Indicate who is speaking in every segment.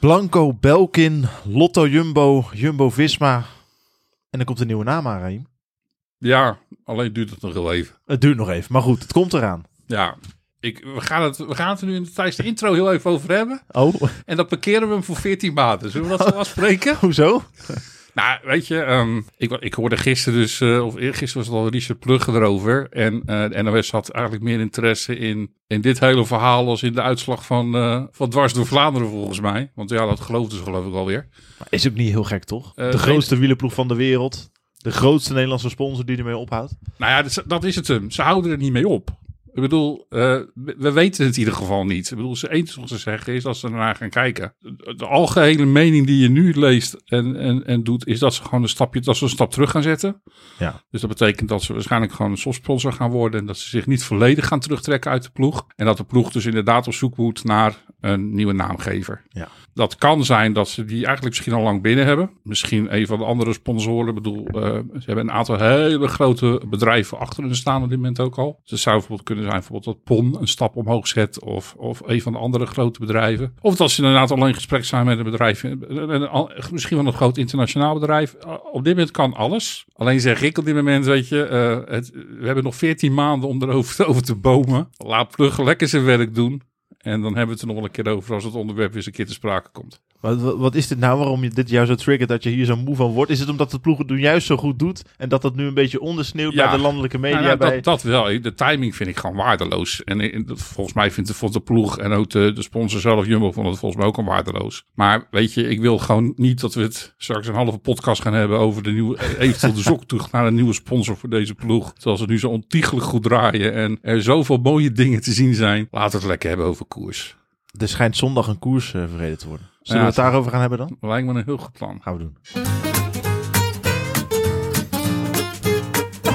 Speaker 1: Blanco, Belkin, Lotto Jumbo, Jumbo Visma. En dan komt een nieuwe naam aan, Raim.
Speaker 2: Ja, alleen duurt het nog heel even.
Speaker 1: Het duurt nog even, maar goed, het komt eraan.
Speaker 2: Ja, ik, we, gaan het, we gaan het er nu in de, tijdens de intro heel even over hebben.
Speaker 1: Oh,
Speaker 2: En dan parkeren we hem voor 14 maanden. Zullen we dat zo afspreken?
Speaker 1: hoezo?
Speaker 2: Nou, weet je, ehm, ik, ik hoorde gisteren dus, eh, of eergisteren was het al Richard Plugge erover. En eh, de NOS had eigenlijk meer interesse in, in dit hele verhaal als in de uitslag van, eh, van Dwars door Vlaanderen volgens mij. Want ja, dat geloofden ze geloof ik alweer.
Speaker 1: Maar is ook niet heel gek, toch?
Speaker 2: Eh,
Speaker 1: de grootste wielerploeg van de wereld. De grootste Nederlandse sponsor die ermee ophoudt.
Speaker 2: Nou ja, dat, dat is het hem. Ze houden er niet mee op. Ik bedoel, eh, we we weten het in ieder geval niet. Ik bedoel, ze eens wat ze zeggen is als ze ernaar gaan kijken. De, de algehele mening die je nu leest en, en, en doet, is dat ze gewoon een stapje, dat ze een stap terug gaan zetten.
Speaker 1: Ja.
Speaker 2: Dus dat betekent dat ze waarschijnlijk gewoon een softsponsor gaan worden en dat ze zich niet volledig gaan terugtrekken uit de ploeg. En dat de ploeg dus inderdaad op zoek moet naar een nieuwe naamgever.
Speaker 1: Ja.
Speaker 2: Dat kan zijn dat ze die eigenlijk misschien al lang binnen hebben. Misschien een van de andere sponsoren. Ik bedoel, eh, ze hebben een aantal hele grote bedrijven achter hun staan op dit moment ook al. Dus het zou bijvoorbeeld kunnen zijn bijvoorbeeld dat PON een stap omhoog zet. Of, of een van de andere grote bedrijven. Of dat ze inderdaad al in gesprek zijn met een bedrijf. Misschien wel een groot internationaal bedrijf. Uh, Op dit moment kan alles. Alleen zeg ik op dit moment, weet je, eh, we hebben nog 14 maanden om erover over te bomen. Laat Plug lekker zijn werk doen. En dan hebben we het er nog wel een keer over als het onderwerp weer eens een keer te sprake komt.
Speaker 1: Wat, wat, is dit nou waarom je dit jou zo triggert dat je hier zo moe van wordt? Is het omdat de ploeg het nu juist zo goed doet en dat dat nu een beetje ondersneeuwt
Speaker 2: Ja.
Speaker 1: bij de landelijke media?
Speaker 2: Nou, nou,
Speaker 1: bij...
Speaker 2: dat, dat wel. De timing vind ik gewoon waardeloos. En volgens mij vindt de, vond de ploeg en ook de, de sponsor zelf, Jumbo, vond het volgens mij ook al waardeloos. Maar weet je, ik wil gewoon niet dat we het straks een halve podcast gaan hebben over de nieuwe, eh, eventueel de zoektocht naar een nieuwe sponsor voor deze ploeg. Terwijl ze nu zo ontiegelijk goed draaien en er zoveel mooie dingen te zien zijn. Laten we het lekker hebben over koers.
Speaker 1: Er schijnt zondag een koers eh, verreden te worden. Zullen
Speaker 2: Ja,
Speaker 1: we het daarover gaan hebben dan?
Speaker 2: Lijkt me een heel goed plan.
Speaker 1: Gaan we doen.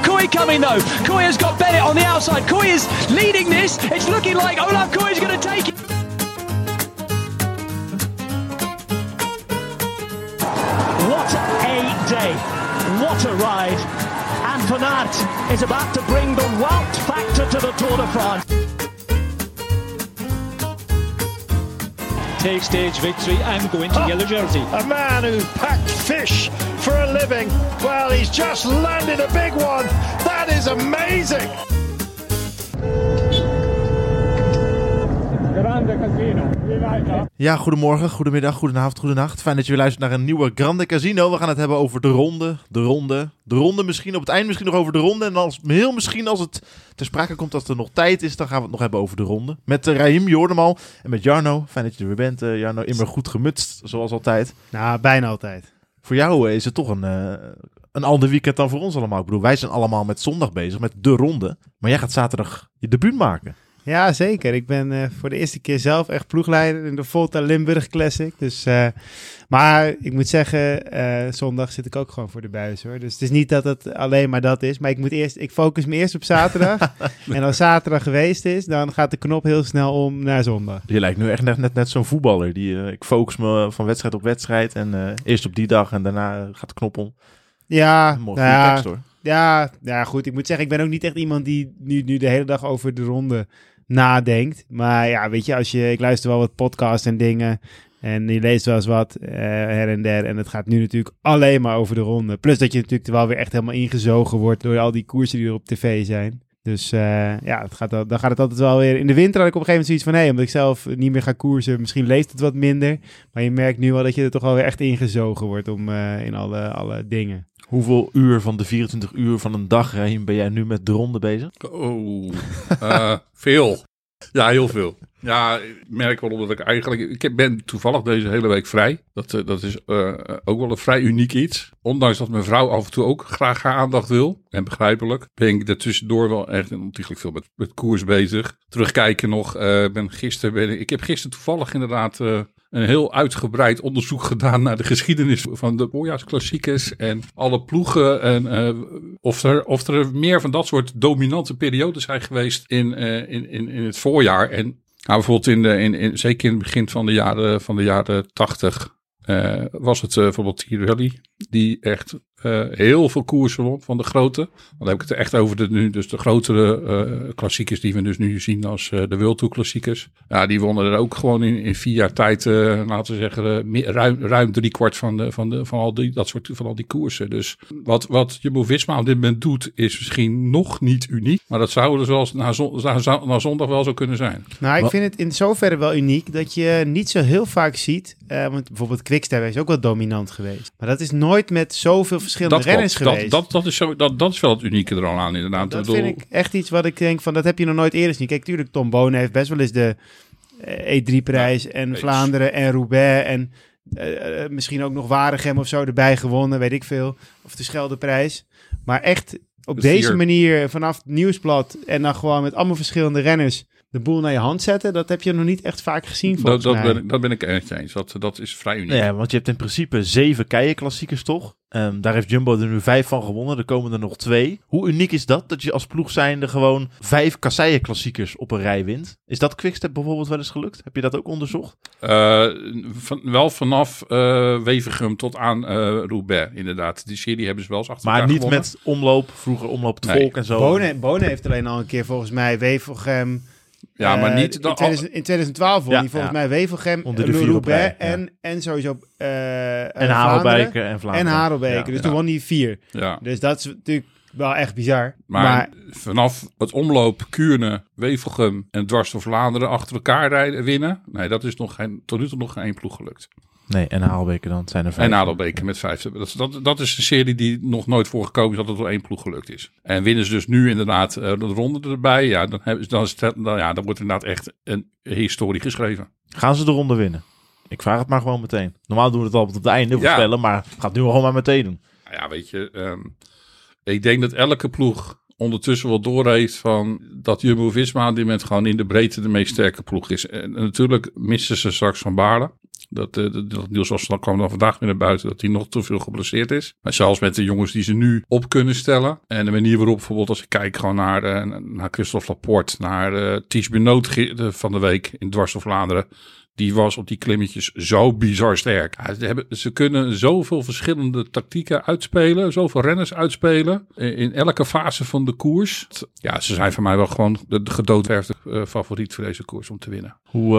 Speaker 3: Kooi coming though. Kooi has got Bennett on the outside. Kooi is leading this. It's looking like Olaf Kooi is going to take it. What a day. What a ride. And Van Aert is about to bring the Wout factor to the Tour de France.
Speaker 4: Take stage victory and go into yellow jersey.
Speaker 5: A man who packed fish for a living. Well, he's just landed a big one. That is amazing.
Speaker 1: Ja, goedemorgen, goedemiddag, goedenavond, goedenacht. Fijn dat je weer luistert naar een nieuwe Grande Casino. We gaan het hebben over de ronde, de ronde, de ronde misschien. Op het eind misschien nog over de ronde. En als, heel misschien als het ter sprake komt dat er nog tijd is, dan gaan we het nog hebben over de ronde. Met uh, Raim, je hoorde hem al. En met Jarno. Fijn dat je er weer bent, eh, Jarno. Immer goed gemutst, zoals altijd.
Speaker 6: Nou, bijna altijd.
Speaker 1: Voor jou eh, is het toch een, eh, een ander weekend dan voor ons allemaal. Ik bedoel, wij zijn allemaal met zondag bezig, met de ronde. Maar jij gaat zaterdag je debuut maken.
Speaker 6: Ja, zeker. Ik ben eh, voor de eerste keer zelf echt ploegleider in de Volta Limburg Classic. Dus, eh, maar ik moet zeggen, eh, zondag zit ik ook gewoon voor de buis hoor. Dus het is niet dat het alleen maar dat is. Maar ik, moet eerst, ik focus me eerst op zaterdag. en als zaterdag geweest is, dan gaat de knop heel snel om naar zondag.
Speaker 1: Je lijkt nu echt net, net, net zo'n voetballer. Die, ik focus me van wedstrijd op wedstrijd. En eerst op die dag en daarna gaat de knop om.
Speaker 6: Ja,
Speaker 1: Mooi
Speaker 6: nou ja,
Speaker 1: tekst hoor.
Speaker 6: Ja, ja, goed. Ik moet zeggen, ik ben ook niet echt iemand die nu, nu de hele dag over de ronde nadenkt. Maar ja, weet je, als je, ik luister wel wat podcasts en dingen. En je leest wel eens wat eh, her en der. En het gaat nu natuurlijk alleen maar over de ronde. Plus dat je natuurlijk wel weer echt helemaal ingezogen wordt door al die koersen die er op tv zijn. Dus eh, ja, het gaat, dan gaat het altijd wel weer. In de winter had ik op een gegeven moment zoiets van: nee, omdat ik zelf niet meer ga koersen, misschien leeft het wat minder. Maar je merkt nu wel dat je er toch wel weer echt ingezogen wordt om, eh, in alle, alle dingen.
Speaker 1: Hoeveel uur van de 24 uur van een dag, Raheem, ben jij nu met de ronde bezig?
Speaker 2: Oh, eh, veel. Ja, heel veel. Ja, ik merk wel omdat ik eigenlijk... Ik ben toevallig deze hele week vrij. Dat, eh, dat is eh, ook wel een vrij uniek iets. Ondanks dat mijn vrouw af en toe ook graag haar aandacht wil. En begrijpelijk. Ben ik er tussendoor wel echt ontiegelijk veel met, koers bezig. Terugkijken nog. ben gisteren ben ik, ik heb gisteren toevallig inderdaad... een heel uitgebreid onderzoek gedaan naar de geschiedenis van de voorjaarsklassiekers en alle ploegen. En eh, of, er, of er meer van dat soort dominante periodes zijn geweest in, eh, in, in, in het voorjaar. En nou, bijvoorbeeld in de, in, in, zeker in het begin van de jaren, van de jaren 80 eh, was het bijvoorbeeld Tirelli, die echt eh, heel veel koersen won van de grote. Want dan heb ik het echt over de, nu, dus de grotere eh, klassiekers die we dus nu zien als eh, de World Tour klassiekers. Ja, die wonnen er ook gewoon in, in vier jaar tijd, laten we zeggen, meer, ruim, ruim drie kwart van, de, van, de, van, al die, dat soort, van al die koersen. Dus wat, wat Jumbo-Visma op dit moment doet, is misschien nog niet uniek. Maar dat zou dus wel na, zon, na, na zondag wel zo kunnen zijn.
Speaker 6: Nou, ik
Speaker 1: Wat-
Speaker 6: vind het in zoverre wel uniek dat je niet zo heel vaak ziet. want bijvoorbeeld Quickstep is ook wel dominant geweest. Maar dat is nooit met zoveel verschillende
Speaker 2: Dat,
Speaker 6: renners
Speaker 2: klopt.
Speaker 6: geweest.
Speaker 2: dat, dat, dat, is zo, dat, dat is wel het unieke er al aan, inderdaad.
Speaker 6: dat
Speaker 2: bedoel,
Speaker 6: vind ik echt iets wat ik denk van, dat heb je nog nooit eerder gezien. Kijk, tuurlijk, Tom Bonen heeft best wel eens de eh, E3-prijs en. Vlaanderen en Roubaix en eh, eh, misschien ook nog Waregem of zo erbij gewonnen, weet ik veel. Of de Scheldeprijs. Maar echt op
Speaker 2: De
Speaker 6: deze manier vanaf het nieuwsblad en dan gewoon met allemaal verschillende renners de boel naar je hand zetten, dat heb je nog niet echt vaak gezien
Speaker 2: dat,
Speaker 6: volgens
Speaker 2: dat,
Speaker 6: mij.
Speaker 2: ben, ik- dat ben ik echt eens. Dat, dat is vrij uniek.
Speaker 1: Ja, want je hebt in principe zeven keienklassiekers toch? Ehm, daar heeft Jumbo er nu vijf van gewonnen. Er komen er nog twee. Hoe uniek is dat? Dat je als ploeg zijnde gewoon vijf kasseien-klassiekers op een rij wint. Is dat Quickstep bijvoorbeeld wel eens gelukt? Heb je dat ook onderzocht?
Speaker 2: Eh, van, wel vanaf eh Wevergem tot aan eh Roubaix, inderdaad. Die serie hebben ze wel eens achter
Speaker 1: Maar niet
Speaker 2: gewonnen.
Speaker 1: met omloop, vroeger omloop het
Speaker 2: Nee.
Speaker 1: volk en zo.
Speaker 6: Bonen, Bonen heeft alleen al een keer volgens mij Wevelgem.
Speaker 2: Ja, maar
Speaker 6: eh,
Speaker 2: niet...
Speaker 6: in,
Speaker 2: de-
Speaker 6: 2000 in 2012 won
Speaker 1: Ja,
Speaker 6: hij volgens
Speaker 1: ja.
Speaker 6: mij Wevelgem,
Speaker 1: Onder de
Speaker 6: eh, Roubaix en, en sowieso eh
Speaker 1: en Harelbeke
Speaker 6: Vlaanderen
Speaker 1: en Vlaanderen.
Speaker 6: en Harelbeke.
Speaker 1: Ja.
Speaker 6: dus
Speaker 2: ja.
Speaker 6: toen won hij vier.
Speaker 2: ja.
Speaker 6: Dus dat is natuurlijk wel echt bizar.
Speaker 2: Maar,
Speaker 6: Maar,
Speaker 2: vanaf het omloop Kuurne, Wevelgem en dwars door Vlaanderen achter elkaar rijden, winnen. Nee, dat is nog geen, tot nu toe nog geen één ploeg gelukt.
Speaker 1: Nee, en Haalbeke dan. Zijn er vijf.
Speaker 2: En Nadelbeke met vijf. Dat, is- dat, dat is een serie die nog nooit voorgekomen is dat het door één ploeg gelukt is. En winnen ze dus nu inderdaad eh, de ronde erbij. Ja, dan, hebben dan, is het, dan, ja, dan wordt inderdaad echt een historie geschreven.
Speaker 1: Gaan ze de ronde winnen? Ik vraag het maar gewoon meteen. Normaal doen we het altijd op het einde voorspellen, maar ga het nu gewoon maar meteen doen.
Speaker 2: Nou ja, weet je, ehm, ik denk dat elke ploeg ondertussen wel doorheeft van dat Jumbo-Visma op dit moment gewoon in de breedte de meest sterke ploeg is. En, natuurlijk missen ze straks Van Baarle. Dat, eh, dat, dat Niels Osland kwam dan vandaag weer naar buiten dat hij nog te veel geblesseerd is. Maar zelfs met de jongens die ze nu op kunnen stellen. En de manier waarop bijvoorbeeld als ik kijk gewoon naar, eh, naar Christophe Laporte, naar eh Ties Benoot van de week in Dwars Vlaanderen. Die was op die klimmetjes zo bizar sterk. Ze, hebben, ze kunnen zoveel verschillende tactieken uitspelen. Zoveel renners uitspelen. In, elke fase van de koers. Ja, ze zijn voor mij wel gewoon de, de gedoodverfde eh, favoriet voor deze koers om te winnen.
Speaker 1: Hoe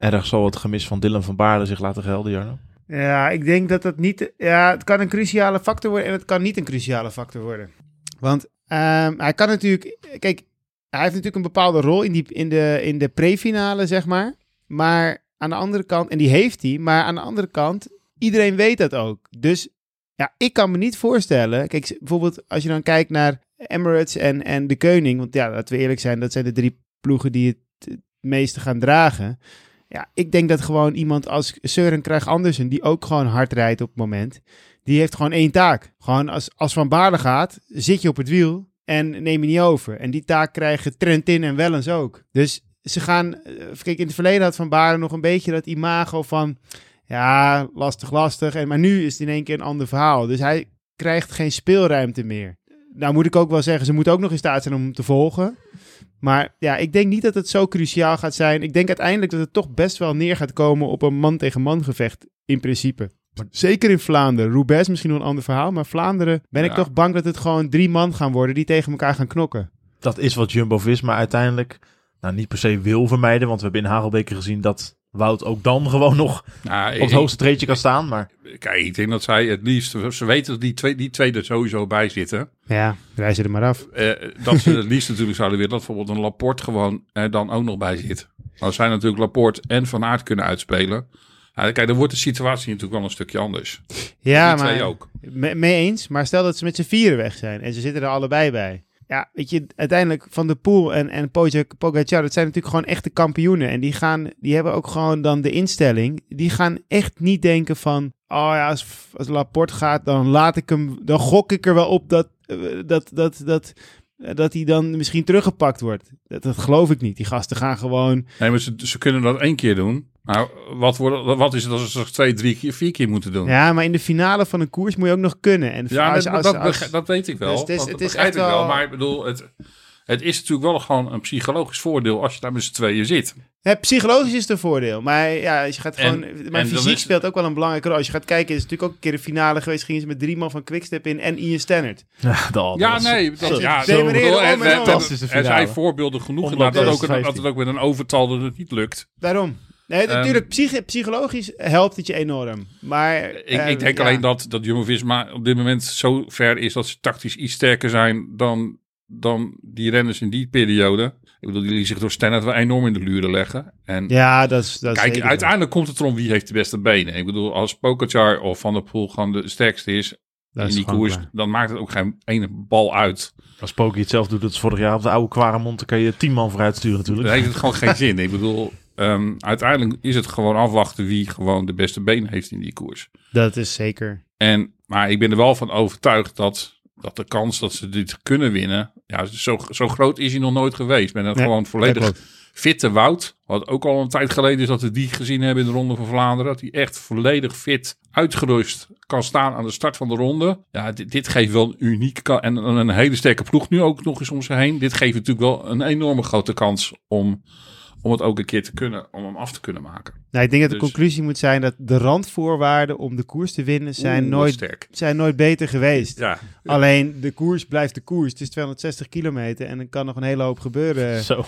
Speaker 1: erg zal het gemis van Dylan van Baarle zich laten gelden, Jarno?
Speaker 6: ja, ik denk dat dat niet... Ja, het kan een cruciale factor worden en het kan niet een cruciale factor worden. Want ehm, hij kan natuurlijk... Kijk, hij heeft natuurlijk een bepaalde rol in, die, in de, in de pre-finale, zeg maar. Maar aan de andere kant... En die heeft hij, maar aan de andere kant... Iedereen weet dat ook. Dus ja, ik kan me niet voorstellen... Kijk, bijvoorbeeld als je dan kijkt naar Emirates en, en de Koning... Want ja, laten we eerlijk zijn, dat zijn de drie ploegen die het het meeste gaan dragen... Ja, ik denk dat gewoon iemand als Søren Krijg Andersen, die ook gewoon hard rijdt op het moment, die heeft gewoon één taak. Gewoon als, als Van Baarle gaat, zit je op het wiel en neem je niet over. En die taak krijgen Trentin en Wellens ook. Dus ze gaan, eh, kijk, in het verleden had Van Baarle nog een beetje dat imago van, ja, lastig, lastig. En, maar nu is het in één keer een ander verhaal. Dus hij krijgt geen speelruimte meer. Nou moet ik ook wel zeggen, ze moeten ook nog in staat zijn om hem te volgen. Maar ja, ik denk niet dat het zo cruciaal gaat zijn. Ik denk uiteindelijk dat het toch best wel neer gaat komen op een man-tegen-man gevecht. In principe. Zeker in Vlaanderen. Roubaix is misschien nog een ander verhaal. Maar Vlaanderen ben ik toch bang dat het gewoon drie man gaan worden die tegen elkaar gaan knokken.
Speaker 1: Dat is wat Jumbo-Visma uiteindelijk nou, niet per se wil vermijden. Want we hebben in Hagelbeke gezien dat Wout ook dan gewoon nog
Speaker 2: Nou,
Speaker 1: op het hoogste treedje kan staan. Maar
Speaker 2: Kijk, ik denk dat zij het liefst... Ze weten dat die twee, die twee er sowieso bij zitten.
Speaker 6: Ja, ze er maar af.
Speaker 2: Eh, dat ze het liefst natuurlijk zouden willen dat bijvoorbeeld een Laporte gewoon er dan ook nog bij zit. Als zij natuurlijk Laporte en Van Aert kunnen uitspelen. Kijk, dan wordt de situatie natuurlijk wel een stukje anders.
Speaker 6: Ja,
Speaker 2: die twee
Speaker 6: maar
Speaker 2: ook.
Speaker 6: me- mee eens. Maar stel dat ze met z'n vieren weg zijn en ze zitten er allebei bij. Ja, weet je, uiteindelijk Van der Poel en, en Pogacar, dat zijn natuurlijk gewoon echte kampioenen. En die, gaan, die hebben ook gewoon dan de instelling. Die gaan echt niet denken van, oh ja, als, als Laporte gaat, dan laat ik hem, dan gok ik er wel op dat, eh, dat, dat, dat, dat hij dan misschien teruggepakt wordt. Dat, dat geloof ik niet. Die gasten gaan gewoon,
Speaker 2: Nee, maar ze, ze kunnen dat één keer doen. Nou, wat, wordt, wat is het als ze het twee, drie, keer, vier keer moeten doen?
Speaker 6: ja, maar in de finale van een koers moet je ook nog kunnen. En
Speaker 2: Ja,
Speaker 6: als-
Speaker 2: dat,
Speaker 6: als-
Speaker 2: dat,
Speaker 6: als-
Speaker 2: begrijp- dat weet ik wel.
Speaker 6: Dus het is-
Speaker 2: dat
Speaker 6: het is
Speaker 2: begrijp
Speaker 6: echt
Speaker 2: ik wel.
Speaker 6: wel-
Speaker 2: Maar ik bedoel, het, het is natuurlijk wel gewoon een psychologisch voordeel als je daar met z'n tweeën zit.
Speaker 6: Ja, psychologisch is het een voordeel. Maar ja, als je gaat
Speaker 2: En-
Speaker 6: gewoon.
Speaker 2: en
Speaker 6: maar fysiek
Speaker 2: is-
Speaker 6: speelt ook wel een belangrijke rol. Als je gaat kijken, is het natuurlijk ook een keer de finale geweest. Gingen ze met drie man van Quickstep in en Ian Stannard.
Speaker 1: Ja, dat
Speaker 2: Ja,
Speaker 1: was-
Speaker 2: nee. Dat, ja, bedoel,
Speaker 6: om
Speaker 2: en
Speaker 6: en
Speaker 2: Er zijn voorbeelden genoeg inderdaad dat, ook, dat
Speaker 1: 15.
Speaker 2: het ook met een overtal dat het niet lukt.
Speaker 6: Daarom. Nee,
Speaker 2: Ehm,
Speaker 6: natuurlijk, psych- psychologisch helpt het je enorm. Maar.
Speaker 2: Ik, ik denk
Speaker 6: ja.
Speaker 2: alleen dat, dat Jumbo-Visma op dit moment zo ver is dat ze tactisch iets sterker zijn dan, dan die renners in die periode. Ik bedoel, die zich door Stannard wel enorm in de luren leggen. En
Speaker 6: Ja, dat is. Dat is
Speaker 2: kijk,
Speaker 6: zeker
Speaker 2: uiteindelijk komt het erom wie heeft de beste benen. Ik bedoel, als Pogacar of Van der Poel gewoon de sterkste is.
Speaker 6: Dat
Speaker 2: in
Speaker 6: is
Speaker 2: die koers,
Speaker 6: klaar.
Speaker 2: dan maakt het ook geen ene bal uit.
Speaker 1: Als Poki het zelf doet, dat is vorig jaar op de oude Quaremont, dan kan je tien man vooruit sturen natuurlijk.
Speaker 2: Dan heeft het gewoon geen zin. Ik bedoel, ehm, uiteindelijk is het gewoon afwachten wie gewoon de beste benen heeft in die koers.
Speaker 6: Dat is zeker.
Speaker 2: En, maar ik ben er wel van overtuigd dat, dat de kans dat ze dit kunnen winnen, ja, zo, zo groot is hij nog nooit geweest. Het
Speaker 6: Nee,
Speaker 2: gewoon volledig fitte Wout. Wat ook al een tijd geleden is dat we die gezien hebben in de Ronde van Vlaanderen. Dat hij echt volledig fit, uitgerust kan staan aan de start van de ronde. Ja, dit, dit geeft wel een unieke kans. En een, een hele sterke ploeg nu ook nog eens om ze heen. Dit geeft natuurlijk wel een enorme grote kans om, om het ook een keer te kunnen, om hem af te kunnen maken.
Speaker 6: Nou, ik denk dat de
Speaker 2: Dus-
Speaker 6: conclusie moet zijn dat de randvoorwaarden om de koers te winnen zijn,
Speaker 2: Oeh,
Speaker 6: nooit,
Speaker 2: sterk.
Speaker 6: zijn nooit beter geweest.
Speaker 2: Ja,
Speaker 6: Alleen de koers blijft de koers. Het is 260 kilometer en er kan nog een hele hoop gebeuren.
Speaker 1: Zo,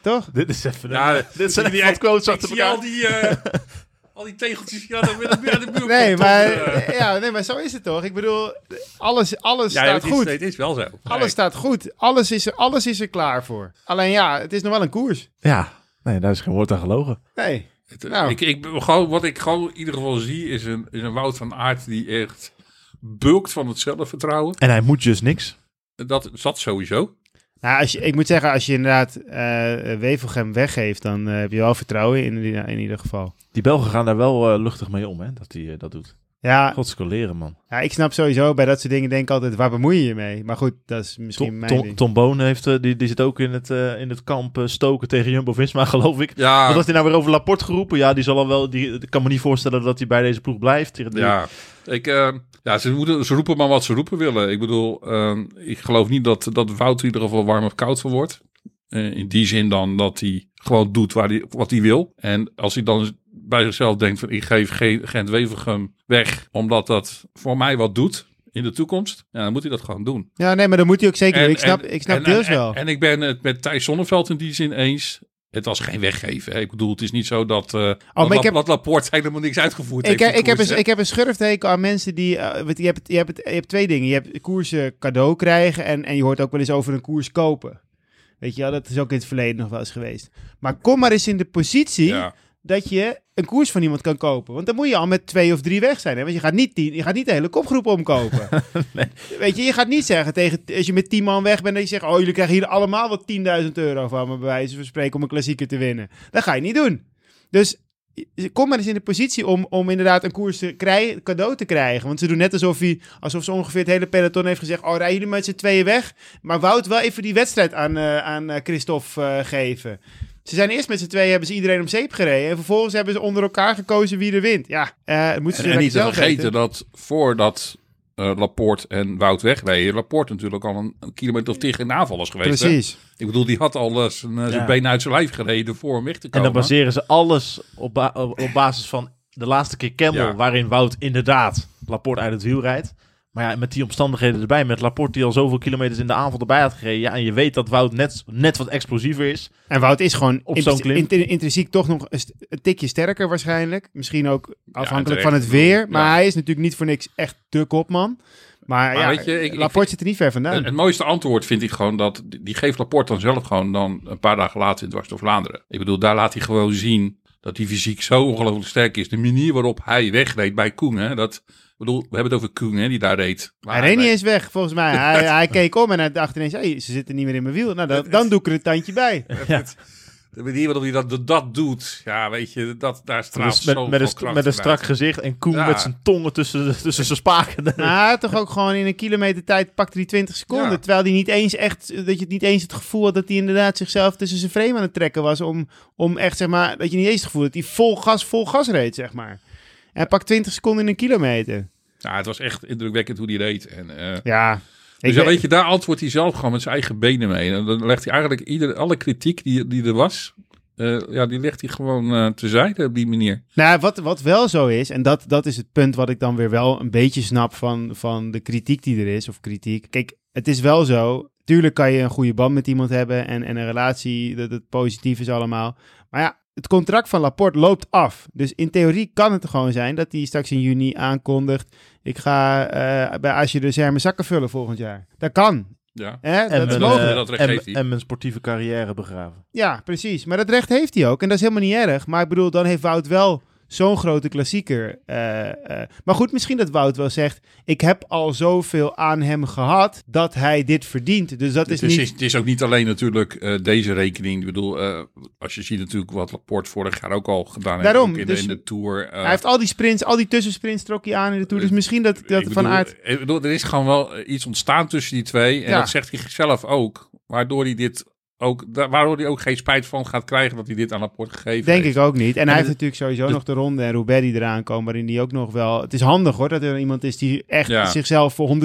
Speaker 6: Toch?
Speaker 1: dit is even...
Speaker 2: Ja,
Speaker 1: een- dit zijn echt wat quotes
Speaker 2: ik
Speaker 1: achter
Speaker 2: zie
Speaker 1: elkaar.
Speaker 2: al die, eh, al die tegeltjes die aan de, aan de muur
Speaker 6: Nee maar,
Speaker 2: eh.
Speaker 6: ja, nee, maar zo is het toch? Ik bedoel, alles, alles
Speaker 2: Ja,
Speaker 6: staat
Speaker 2: het is,
Speaker 6: goed.
Speaker 2: Het is wel zo.
Speaker 6: Alles staat goed. Alles is, er, alles is er klaar voor. Alleen ja, het is nog wel een koers.
Speaker 1: Ja, nee, daar is geen woord aan gelogen.
Speaker 6: Nee.
Speaker 2: Het,
Speaker 6: Nou.
Speaker 2: ik, ik, gewoon, wat ik gewoon in ieder geval zie is een, is een Wout van Aert die echt bulkt van het zelfvertrouwen.
Speaker 1: En hij moet dus niks.
Speaker 2: Dat zat sowieso.
Speaker 6: Nou, als je, ik moet zeggen, als je inderdaad eh Wevelgem weggeeft, dan eh, heb je wel vertrouwen in, in ieder geval.
Speaker 1: Die Belgen gaan daar wel eh, luchtig mee om, hè, dat hij dat doet.
Speaker 6: Ja,
Speaker 1: Godskoleren, man.
Speaker 6: ja, ik snap sowieso bij dat soort dingen denk ik altijd, waar bemoei je je mee? Maar goed, dat is misschien
Speaker 1: Tom,
Speaker 6: mijn
Speaker 1: Tom,
Speaker 6: ding.
Speaker 1: Tom Boon heeft, eh, die, die zit ook in het, eh, in het kamp eh, stoken tegen Jumbo-Visma, geloof ik.
Speaker 2: Ja,
Speaker 1: Wat had hij nou weer over Laporte geroepen? Ja, die zal al wel. Die, ik kan me niet voorstellen dat hij bij deze ploeg blijft. Die-
Speaker 2: ja. Ik, eh, ja ze, moeten, ze roepen maar wat ze roepen willen. Ik bedoel, ik geloof niet dat, dat Wout er in ieder geval warm of koud van wordt. Eh, in die zin dan dat hij gewoon doet waar hij, wat hij wil. En als hij dan bij zichzelf denkt van ik geef Ge- Gent Wevergem weg, omdat dat voor mij wat doet in de toekomst. Ja, dan moet hij dat gewoon doen.
Speaker 6: Ja, nee, maar dat moet hij ook zeker doen. Ik snap,
Speaker 2: en-
Speaker 6: ik snap
Speaker 2: en-
Speaker 6: deels
Speaker 2: en-
Speaker 6: wel.
Speaker 2: En, ik ben het met Thijs Zonneveld in die zin eens. Het was geen weggeven. hè. Ik bedoel, het is niet zo dat, dat,
Speaker 6: Oh, ik
Speaker 2: La-
Speaker 6: heb-
Speaker 2: dat Laporte helemaal niks uitgevoerd
Speaker 6: Ik,
Speaker 2: heeft.
Speaker 6: ik, heb een, ik heb een aan mensen die... eh, je, hebt, je, hebt, je hebt twee dingen. Je hebt koersen cadeau krijgen en, en je hoort ook wel eens over een koers kopen. Weet je wel, dat is ook in het verleden nog wel eens geweest. Maar kom maar eens in de positie
Speaker 2: Ja.
Speaker 6: Dat je een koers van iemand kan kopen. Want dan moet je al met twee of drie weg zijn. Hè? Want je gaat niet, die, je gaat niet de hele kopgroep omkopen. Weet je, je gaat niet zeggen tegen, als je met tien man weg bent, dat je zegt, oh jullie krijgen hier allemaal wel 10.000 euro van me, bij wijze van spreken, om een klassieker te winnen. Dat ga je niet doen. Dus kom maar eens in de positie om, om inderdaad een koers te krijgen, cadeau te krijgen. Want ze doen net alsof, hij, alsof ze ongeveer het hele peloton heeft gezegd, oh rijden jullie met z'n tweeën weg. Maar Wout wel even die wedstrijd aan, eh, aan eh, Christophe eh, geven. Ze zijn eerst met z'n tweeën, hebben ze iedereen om zeep gereden. En vervolgens hebben ze onder elkaar gekozen wie er wint. Ja, eh moeten ze
Speaker 2: En, en niet te vergeten
Speaker 6: weten.
Speaker 2: dat voordat eh, Laporte en Wout wegreden, Laporte natuurlijk al een, een kilometer of tegen in de aanval was geweest. hè.
Speaker 6: Precies.
Speaker 2: Ik bedoel, die had al eh, zijn, zijn
Speaker 1: Ja.
Speaker 2: benen uit zijn lijf gereden voor hem weg te
Speaker 1: En
Speaker 2: komen.
Speaker 1: dan baseren ze alles op, ba- op op basis van de laatste keer Campbell,
Speaker 2: Ja.
Speaker 1: waarin Wout inderdaad Laporte uit het wiel rijdt. Maar ja, met die omstandigheden erbij, met Laporte die al zoveel kilometers in de aanval erbij had gereden. Ja, en je weet dat Wout net, net wat explosiever is.
Speaker 6: En Wout is gewoon
Speaker 1: Op
Speaker 6: in-
Speaker 1: zo'n klim.
Speaker 6: in- intrinsiek toch nog een, tikje sterker waarschijnlijk. Misschien ook afhankelijk van het weer. Maar
Speaker 2: Ja.
Speaker 6: hij is natuurlijk niet voor niks echt de kopman. Maar,
Speaker 2: Maar
Speaker 6: ja,
Speaker 2: weet je, ik- ik
Speaker 6: Laporte zit er niet ver vandaan.
Speaker 2: Het, het mooiste antwoord vind ik gewoon dat die die geeft Laporte dan zelf gewoon dan een paar dagen later in Dwars door Vlaanderen. Ik bedoel, daar laat hij gewoon zien dat hij fysiek zo ongelooflijk sterk is. De manier waarop hij wegreed bij Koen, hè, dat, bedoel, we hebben het over Koen, hè, die daar reed. Maar
Speaker 6: hij reed niet eens weg, volgens mij. Hij, hij keek om en hij dacht ineens, hey, ze zitten niet meer in mijn wiel. Nou, dan, dan doe ik er een tandje bij.
Speaker 2: De manier waarop hij dat, dat doet, ja, weet je, dat, daar straalt
Speaker 1: Dus met, met, een, st-
Speaker 2: kracht
Speaker 1: met een
Speaker 2: vanuit.
Speaker 1: strak gezicht en Koen
Speaker 2: Ja.
Speaker 1: met zijn tongen tussen, tussen zijn spaken.
Speaker 6: Had toch ook gewoon in een kilometer tijd pakte hij 20 seconden.
Speaker 2: Ja.
Speaker 6: Terwijl hij niet eens echt, dat je het niet eens het gevoel had dat hij inderdaad zichzelf tussen zijn frame aan het trekken was. Om, om echt, zeg maar, dat je niet eens het gevoel dat hij vol gas, vol gas reed, zeg maar. En hij pakt 20 seconden in een kilometer.
Speaker 2: Ja, het was echt indrukwekkend hoe die reed. En, eh,
Speaker 6: Ja,
Speaker 2: Dus
Speaker 6: weet-
Speaker 2: je, daar antwoordt hij zelf gewoon met zijn eigen benen mee. En dan legt hij eigenlijk ieder, alle kritiek die, die er was, eh, ja, die legt hij gewoon eh terzijde op die manier.
Speaker 6: Nou, wat, wat wel zo is, en dat, dat is het punt wat ik dan weer wel een beetje snap van, van de kritiek die er is, of kritiek. Kijk, het is wel zo, tuurlijk kan je een goede band met iemand hebben en, en een relatie, dat het positief is allemaal. Maar ja, het contract van Laporte loopt af. Dus in theorie kan het gewoon zijn dat hij straks in juni aankondigt, ik ga eh, bij Asje de Zerme zakken vullen volgend jaar. Dat kan.
Speaker 2: Ja.
Speaker 6: Hè?
Speaker 1: En,
Speaker 6: dat
Speaker 1: mijn,
Speaker 6: mogelijk.
Speaker 1: eh,
Speaker 2: Dat recht
Speaker 1: en,
Speaker 2: heeft hij.
Speaker 1: en mijn sportieve carrière begraven.
Speaker 6: Ja, precies. Maar dat recht heeft hij ook. En dat is helemaal niet erg. Maar ik bedoel, dan heeft Wout wel zo'n grote klassieker. eh, eh. Maar goed, misschien dat Wout wel zegt... ik heb al zoveel aan hem gehad dat hij dit verdient. Dus dat is
Speaker 2: Het is,
Speaker 6: niet...
Speaker 2: het is ook niet alleen natuurlijk eh, deze rekening. Ik bedoel, als je ziet natuurlijk wat Laporte vorig jaar ook al gedaan heeft.
Speaker 6: Daarom,
Speaker 2: in,
Speaker 6: dus
Speaker 2: de, in de Tour.
Speaker 6: hij heeft al die sprints, al die tussensprints trok hij aan in de Tour. Dus misschien dat, dat Van
Speaker 2: ik bedoel, er is gewoon wel iets ontstaan tussen die twee. En
Speaker 6: Ja.
Speaker 2: dat zegt hij zelf ook. Waardoor hij dit ook, waardoor hij ook geen spijt van gaat krijgen dat hij dit aan Laporte gegeven
Speaker 6: Denk
Speaker 2: heeft.
Speaker 6: ik ook niet. En, hij
Speaker 1: de-
Speaker 6: heeft natuurlijk sowieso nog de ronde en Roubaix die eraan komen... waarin hij ook nog wel... Het is handig hoor, dat er iemand is die echt
Speaker 2: Ja.
Speaker 6: zichzelf voor 110%